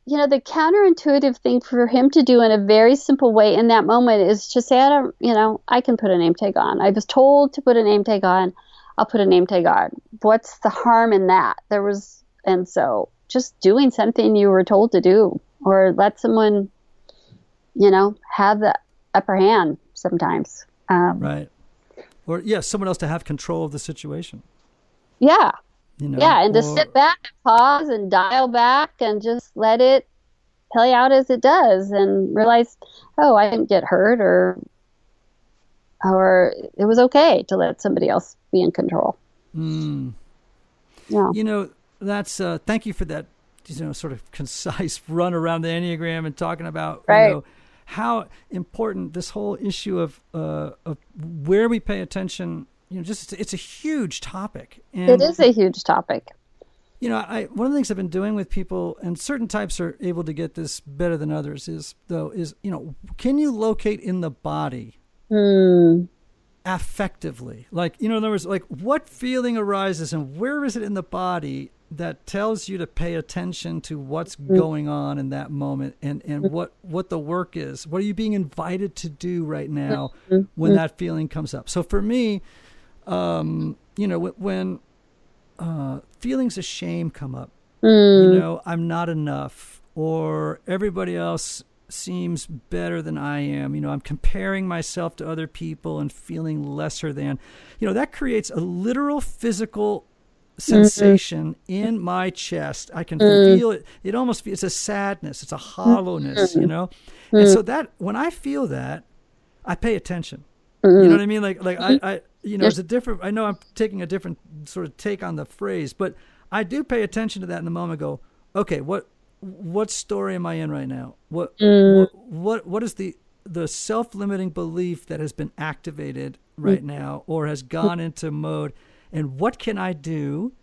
you know, the counterintuitive thing for him to do in a very simple way in that moment is to say, I don't, you know, I can put a name tag on. I was told to put a name tag on. I'll put a name tag on. What's the harm in that? There was, and so just doing something you were told to do or let someone you know, have the upper hand sometimes. Um, right. Or yeah, someone else to have control of the situation. Yeah. You know, yeah, and or, to sit back, pause, and dial back, and just let it play out as it does, and realize, oh, I didn't get hurt, or or it was okay to let somebody else be in control. Mm. Yeah. You know, that's uh, thank you for that. You know, sort of [laughs] concise run around the enneagram and talking about right. you know how important this whole issue of uh, of where we pay attention. You know, just it's a huge topic. And, it is a huge topic. You know, I one of the things I've been doing with people, and certain types are able to get this better than others. Is though is you know, can you locate in the body? Mm. affectively like you know in other words like what feeling arises and where is it in the body that tells you to pay attention to what's mm. going on in that moment and, and mm-hmm. what, what the work is. What are you being invited to do right now mm-hmm. when that feeling comes up? So for me, um, you know, when, uh, feelings of shame come up, Mm. you know, I'm not enough, or everybody else seems better than I am. You know, I'm comparing myself to other people and feeling lesser than. You know, that creates a literal physical sensation in my chest. I can feel it. It almost feels it's a sadness. It's a hollowness. You know, and so that when I feel that, I pay attention. You know what I mean? Like like I, I you know, it's a different. I know I'm taking a different sort of take on the phrase, but I do pay attention to that in the moment. Go, okay, what what story am I in right now? What mm. what, what what is the the self-limiting belief that has been activated mm. right now or has mm. gone into mode and what can I do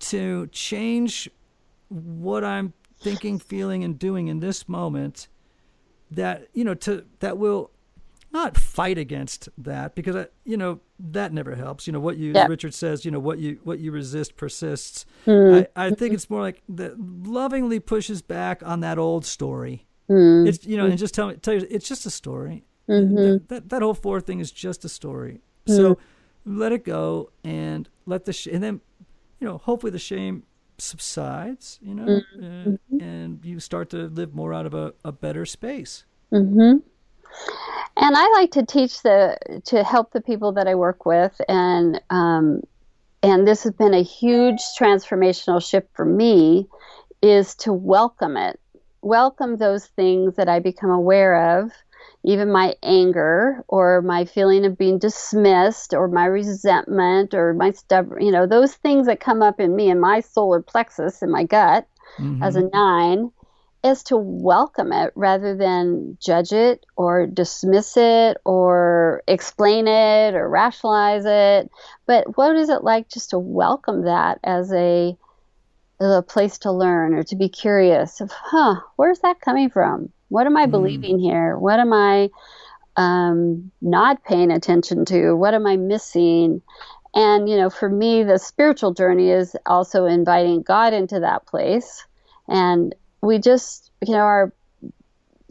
to change what I'm thinking, feeling and doing in this moment that you know to that will not fight against that because I, you know that never helps. You know what you Yeah. Richard says. You know what you what you resist persists. Hmm. I, I think it's more like that lovingly pushes back on that old story. Hmm. It's you know and just tell me tell you it's just a story. Mm-hmm. That, that that whole four thing is just a story. So let it go and let the sh- and then you know hopefully the shame subsides. You know and, and you start to live more out of a, a better space. hmm And I like to teach the to help the people that I work with, and um, and this has been a huge transformational shift for me, is to welcome it, welcome those things that I become aware of, even my anger or my feeling of being dismissed or my resentment or my stubborn, you know, those things that come up in me in my solar plexus in my gut as a nine is to welcome it rather than judge it or dismiss it or explain it or rationalize it. But what is it like just to welcome that as a as a place to learn or to be curious of, huh, where's that coming from? What am I believing here? What am I um, not paying attention to? What am I missing? And, you know, for me, the spiritual journey is also inviting God into that place. And we just, you know, are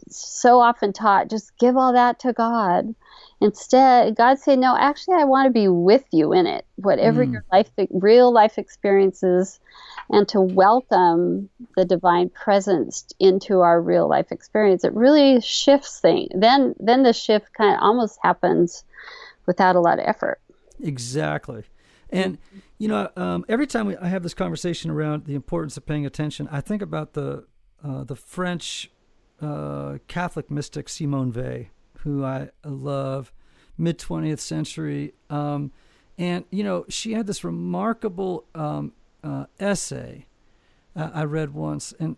so often taught just give all that to God. Instead, God say, no, actually, I want to be with you in it, whatever your life, real life experiences, and to welcome the divine presence into our real life experience. It really shifts things. Then, then the shift kind of almost happens without a lot of effort. Exactly. And you know, um, every time we, I have this conversation around the importance of paying attention, I think about the uh, the French uh, Catholic mystic Simone Weil, who I love, mid twentieth century, um, and you know, she had this remarkable um, uh, essay uh, I read once, and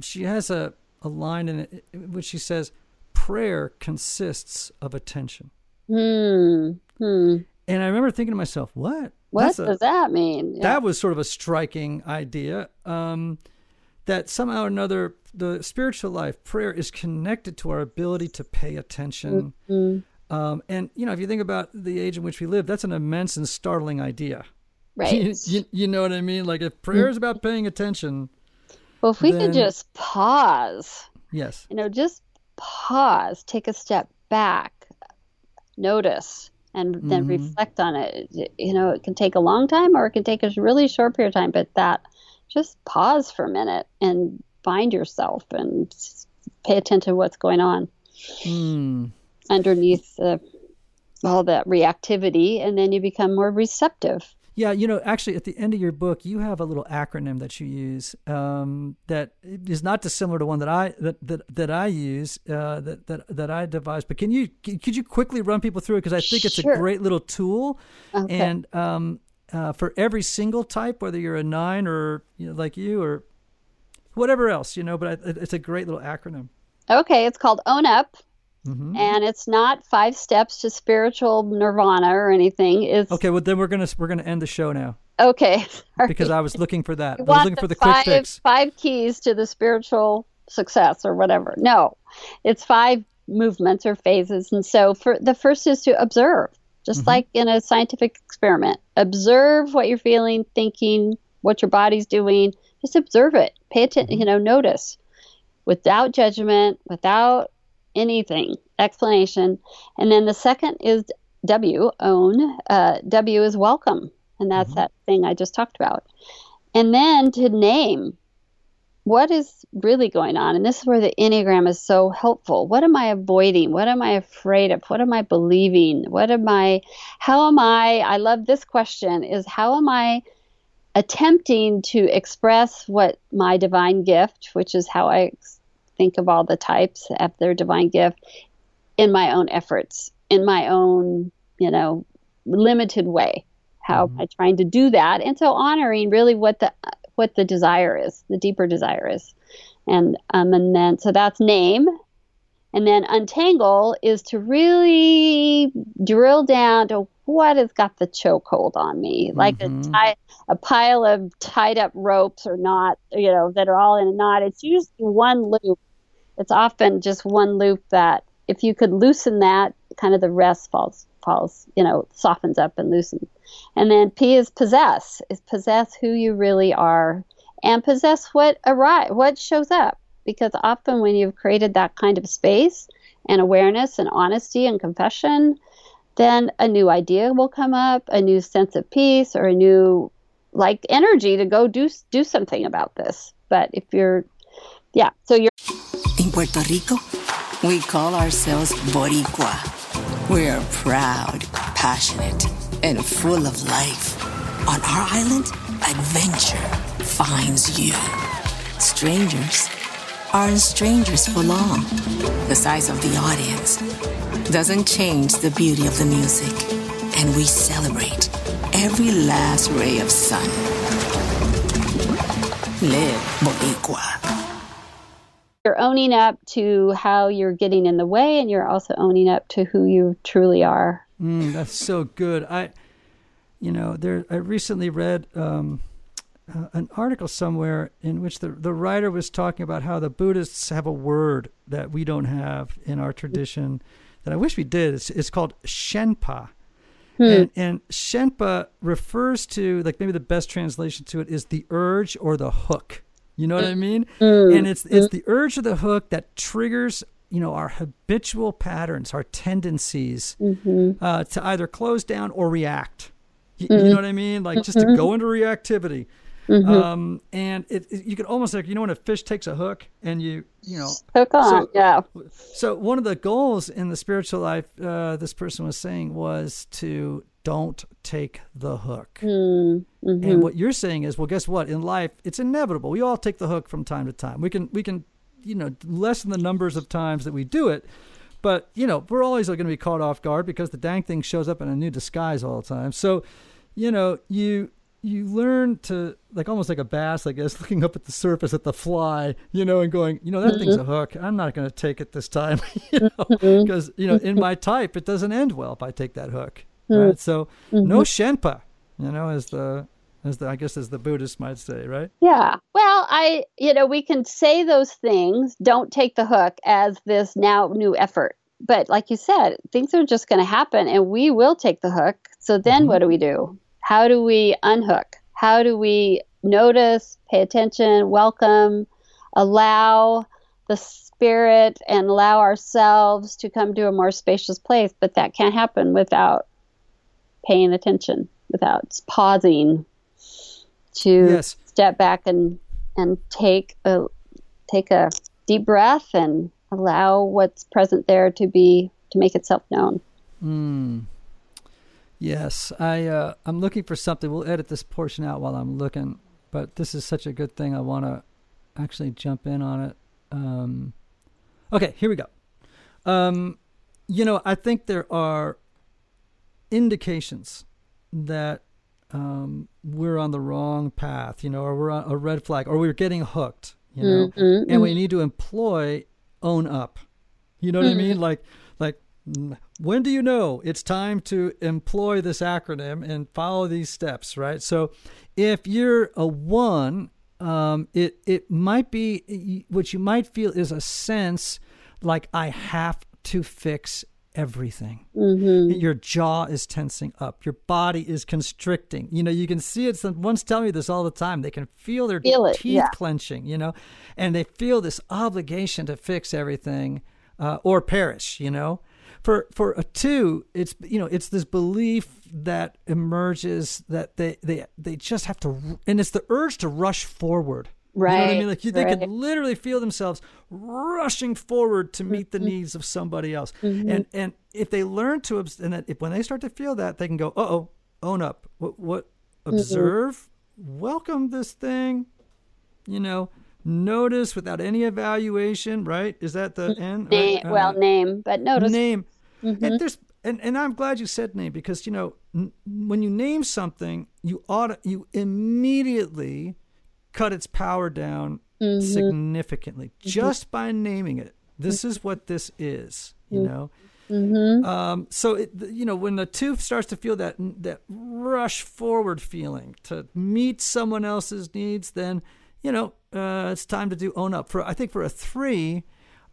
she has a a line in it in which she says, "Prayer consists of attention." Hmm. Hmm. And I remember thinking to myself, "What? What That's a- does that mean? Yeah. that was sort of a striking idea um, that somehow or another the spiritual life prayer is connected to our ability to pay attention Mm-hmm. um, and you know if you think about the age in which we live that's an immense and startling idea right. [laughs] you, you, you know what i mean like if prayer is about paying attention well, if we then- could just pause, yes you know, just pause, take a step back, notice, and then Mm-hmm. reflect on it. You know, it can take a long time or it can take a really short period of time, but that just pause for a minute and find yourself and pay attention to what's going on Hmm. underneath the, all that reactivity, and then you become more receptive. Yeah, you know, actually, at the end of your book, you have a little acronym that you use um, that is not dissimilar to one that I that that, that I use uh, that that that I devised. But can you could you quickly run people through it because I think it's Sure. a great little tool, Okay. and um, uh, for every single type, whether you're a nine or you know, like you or whatever else, you know. But I, it's a great little acronym. Okay, it's called Own Up. Mm-hmm. And it's not five steps to spiritual nirvana or anything. It's Okay, well then we're gonna we're gonna end the show now okay. [laughs] sorry. because I was looking for that. I was looking for the five, quick fix. Five keys to the spiritual success or whatever. No, it's five movements or phases. And so for the first is to observe, just mm-hmm. like in a scientific experiment. Observe what you're feeling, thinking, what your body's doing. Just observe it. Pay attention, mm-hmm. you know, notice without judgment, without anything, explanation. And then the second is W, own. Uh, w is welcome. And that's mm-hmm. that thing I just talked about. And then to name what is really going on. And this is where the Enneagram is so helpful. What am I avoiding? What am I afraid of? What am I believing? What am I, how am I, I love this question is how am I attempting to express what my divine gift, which is how I think of all the types of their divine gift, in my own efforts, in my own, you know, limited way. How mm-hmm. am I trying to do that? And so honoring really what the what the desire is, the deeper desire is. And um, and then so that's name. And then untangle is to really drill down to what has got the chokehold on me, like mm-hmm. a, tie, a pile of tied up ropes or not, you know, that are all in a knot. It's usually one loop. It's often just one loop that if you could loosen that, kind of the rest falls falls, you know, softens up and loosens. And then P is possess, is possess who you really are and possess what arrive, what shows up. Because often when you've created that kind of space and awareness and honesty and confession, then a new idea will come up, a new sense of peace or a new like energy to go do do something about this. But if you're yeah, so you're in Puerto Rico, we call ourselves Boricua. We're proud, passionate, and full of life. On our island, adventure finds you. Strangers aren't strangers for long. The size of the audience doesn't change the beauty of the music, and we celebrate every last ray of sun. Live Boricua you're owning up to how you're getting in the way and you're also owning up to who you truly are. Mm, that's so good. I you know there i recently read um, uh, an article somewhere in which the, the writer was talking about how the buddhists have a word that we don't have in our tradition that i wish we did. It's, it's called shenpa. Hmm. and, and shenpa refers to like maybe the best translation to it is the urge or the hook you know what I mean? Mm. And it's it's the urge of the hook that triggers you know our habitual patterns, our tendencies mm-hmm. uh, to either close down or react. Y- mm-hmm. You know what I mean? Like just to mm-hmm. go into reactivity. Mm-hmm. Um, and it, it, you could almost like you know when a fish takes a hook and you you know hook on so, yeah. So one of the goals in the spiritual life, uh, this person was saying, was to don't take the hook. Mm, hmm And what you're saying is, well, guess what? In life, it's inevitable. We all take the hook from time to time. We can we can, you know, lessen the numbers of times that we do it, but you know, we're always going to be caught off guard because the dang thing shows up in a new disguise all the time. So, you know, you you learn to like almost like a bass, I guess, [laughs] looking up at the surface at the fly, you know, and going, you know, that mm-hmm. thing's a hook. I'm not going to take it this time, [laughs] you know, because mm-hmm. you know, in my type, it doesn't end well if I take that hook. Mm. Right? So mm-hmm. no shenpa, you know, as the as the I guess as the Buddhists might say, right? Yeah. Well, I you know, we can say those things, don't take the hook as this now new effort. But like you said, things are just going to happen and we will take the hook. So then mm-hmm. what do we do? How do we unhook? How do we notice, pay attention, welcome, allow the spirit and allow ourselves to come to a more spacious place, but that can't happen without paying attention, without pausing to yes. step back and and take a take a deep breath and allow what's present there to be to make itself known. Mm. Yes, I uh, I'm looking for something. We'll edit this portion out while I'm looking, but this is such a good thing. I want to actually jump in on it. Um, okay, here we go. Um, you know, I think there are indications that um, we're on the wrong path, you know, or we're on a red flag, or we're getting hooked, you know, mm-hmm, and we mm-hmm. need to employ own up. You know what mm-hmm. I mean? Mm-hmm. Like, like when do you know it's time to employ this acronym and follow these steps, right? So, if you're a one, um, it it might be what you might feel is a sense like I have to fix everything. Mm-hmm. Your jaw is tensing up. Your body is constricting. You know, you can see it. One's telling me this all the time. They can feel their feel it, teeth yeah. clenching, you know, and they feel this obligation to fix everything uh, or perish, you know. For for a two, it's you know it's this belief that emerges that they they they just have to, and it's the urge to rush forward. Right. You know what I mean? Like you, they right. could literally feel themselves rushing forward to meet the needs of somebody else. And and if they learn to and that if when they start to feel that, they can go, "Uh oh, own up. What what observe, welcome this thing." You know, notice without any evaluation, right? Is that the end? Name, Uh, well, name, but notice. name. And there's and, and I'm glad you said name because you know n- when you name something, you ought you immediately cut its power down significantly just by naming it. This is what this is, you know. Um, so it, you know when the two starts to feel that that rush forward feeling to meet someone else's needs, then you know uh, it's time to do own up. For I think for a three,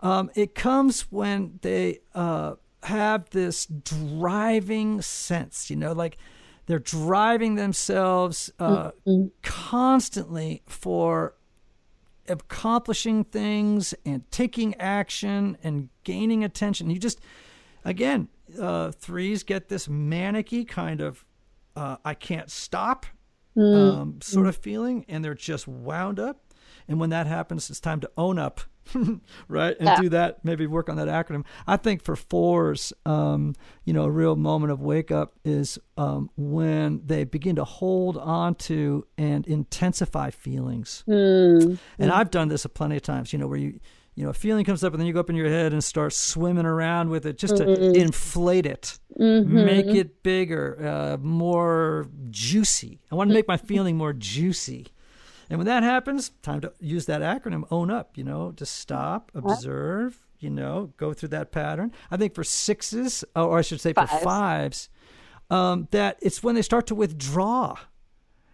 um, it comes when they uh, have this driving sense, you know, like they're driving themselves uh, constantly for accomplishing things and taking action and gaining attention. You just, again, uh, threes get this manicky kind of uh, I can't stop um, sort of feeling, and they're just wound up. And when that happens, it's time to own up, [laughs] right? And Yeah. do that, maybe work on that acronym. I think for fours, um, you know, a real moment of wake up is um, when they begin to hold on to and intensify feelings. And I've done this a plenty of times, you know, where you, you know, a feeling comes up and then you go up in your head and start swimming around with it just to inflate it, make it bigger, uh, more juicy. I want to make my feeling more juicy. And when that happens, time to use that acronym, own up, you know, to stop, observe, you know, go through that pattern. I think for sixes, oh, or I should say for Fives. um, that it's when they start to withdraw.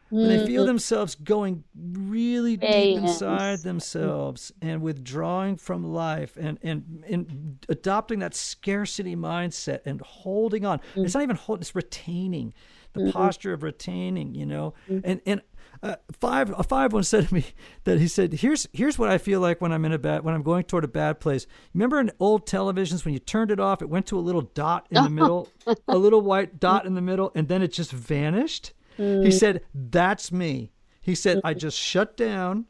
When they mm-hmm. feel themselves going really deep inside themselves and withdrawing from life and, and, and adopting that scarcity mindset and holding on. It's mm-hmm. not even holding, it's retaining the mm-hmm. posture of retaining, you know. And, and, uh, five a five one said to me that he said here's here's what I feel like when I'm in a bad when I'm going toward a bad place. Remember in old televisions when you turned it off, it went to a little dot in the [laughs] middle, a little white dot in the middle, and then it just vanished. He said that's me. He said I just shut down,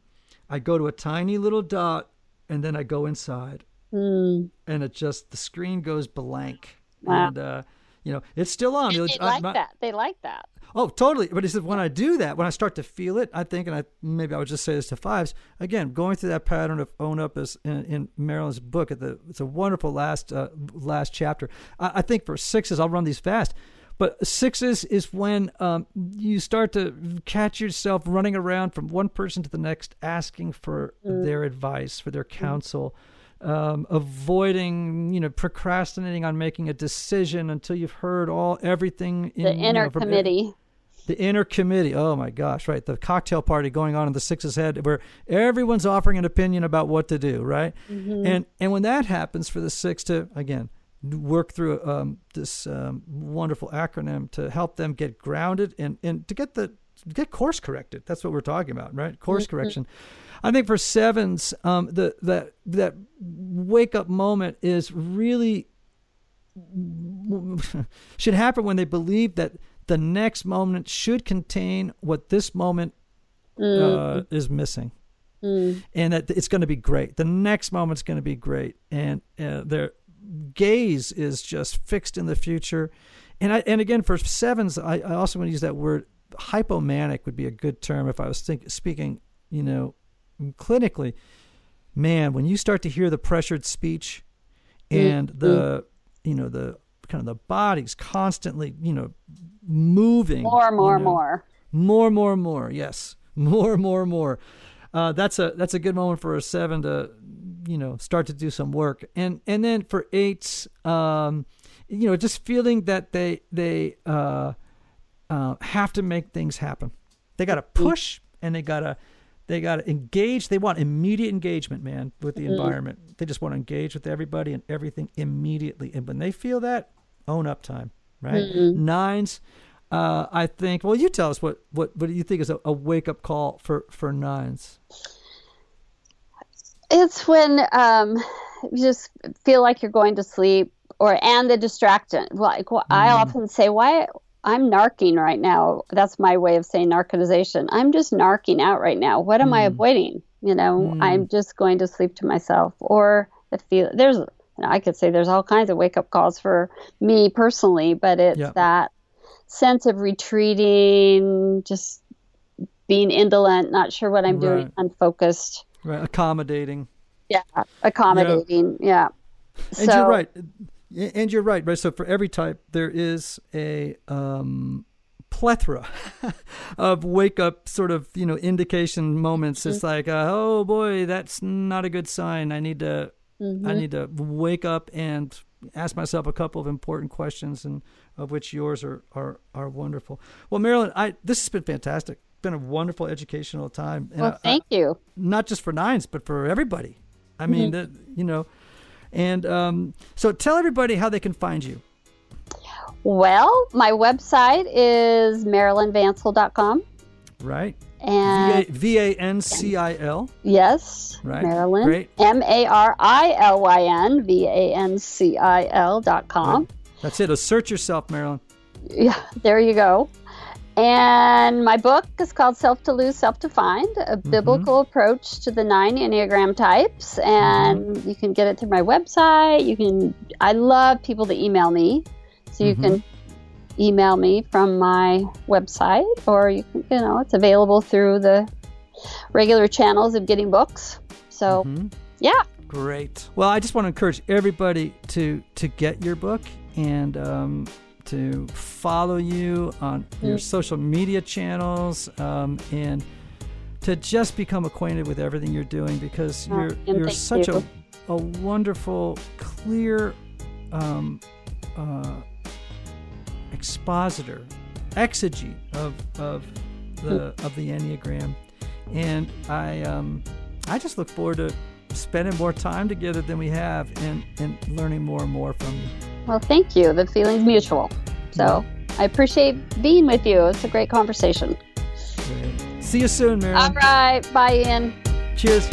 I go to a tiny little dot, and then I go inside, and it just the screen goes blank, Wow. and uh, you know it's still on. They I- like my- that. They like that. Oh, totally. But he said when I do that, when I start to feel it, I think, and I maybe I would just say this to fives again, going through that pattern of own up is in, in Marilyn's book. At the it's a wonderful last uh, last chapter. I, I think for sixes, I'll run these fast. But sixes is when um, you start to catch yourself running around from one person to the next, asking for their advice, for their counsel, um, avoiding, you know, procrastinating on making a decision until you've heard all everything. In, The you inner know, from- committee. the inner committee. Oh my gosh, right. The cocktail party going on in the six's head where everyone's offering an opinion about what to do, right? And and when that happens for the six to again work through um, this um, wonderful acronym to help them get grounded and, and to get the get course corrected. That's what we're talking about, right? Course correction. I think for sevens, um, the that that wake up moment is really [laughs] should happen when they believe that the next moment should contain what this moment uh, is missing. And that it's going to be great. The next moment's going to be great. And uh, their gaze is just fixed in the future. And I, and again, for sevens, I, I also want to use that word hypomanic would be a good term if I was think, speaking, you know, clinically. Man, when you start to hear the pressured speech and the, you know, the kind of the body's constantly, you know, moving. More, more, you know, more. more, more, more. Yes, [laughs] more, more, more. Uh, that's a that's a good moment for a seven to, you know, start to do some work. And and then for eights, um, you know, just feeling that they they uh, uh, have to make things happen. They got to push and they got to they got to engage. They want immediate engagement, man, with the environment. They just want to engage with everybody and everything immediately. And when they feel that, own up time, right? Nines, uh, I think. Well, you tell us what what what do you think is a, a wake up call for for nines? It's when um, you just feel like you're going to sleep or and the distractant. Like well, I Mm. often say, why I'm narking right now. That's my way of saying narcotization. I'm just narking out right now. What am I Mm. avoiding? You know, I'm just going to sleep to myself. Or the feel there's, you know, I could say there's all kinds of wake up calls for me personally, but it's that sense of retreating, just being indolent, not sure what I'm doing, unfocused. Right, accommodating. Yeah, accommodating. Yeah. And so, you're right. And you're right, right? So for every type, there is a um, plethora [laughs] of wake up sort of, you know, indication moments. It's like, uh, oh boy, that's not a good sign. I need to, I need to wake up and ask myself a couple of important questions, and of which yours are are, are wonderful. Well, Marilyn, I this has been fantastic. Been a wonderful educational time. And Well, I- thank you. not just for nines, but for everybody. I mean, that you know, and um, so tell everybody how they can find you. Well, my website is marilynvancil.com. Right? And V A N C I L. yes, Right. Marilyn. Great. M A R I L Y N V A N C I L dot com. That's it. Assert yourself, Marilyn. Yeah, there you go. And my book is called Self to Lose, Self to Find A mm-hmm. Biblical Approach to the Nine Enneagram Types. And mm-hmm. you can get it through my website. You can, I love people to email me. So you can mm-hmm. email me from my website, or you can, you know, it's available through the regular channels of getting books. So, yeah. Great. Well, I just want to encourage everybody to to get your book and um, to follow you on your social media channels um, and to just become acquainted with everything you're doing because you're and you're such you. a a wonderful, clear um, uh, expositor, exegete of of the of the enneagram, and I um, I just look forward to spending more time together than we have and and learning more and more from you. Well, thank you. The feeling's mutual. So mm-hmm. I appreciate being with you. It's a great conversation. See you soon, Marilyn. All right. Bye, Ian. Cheers.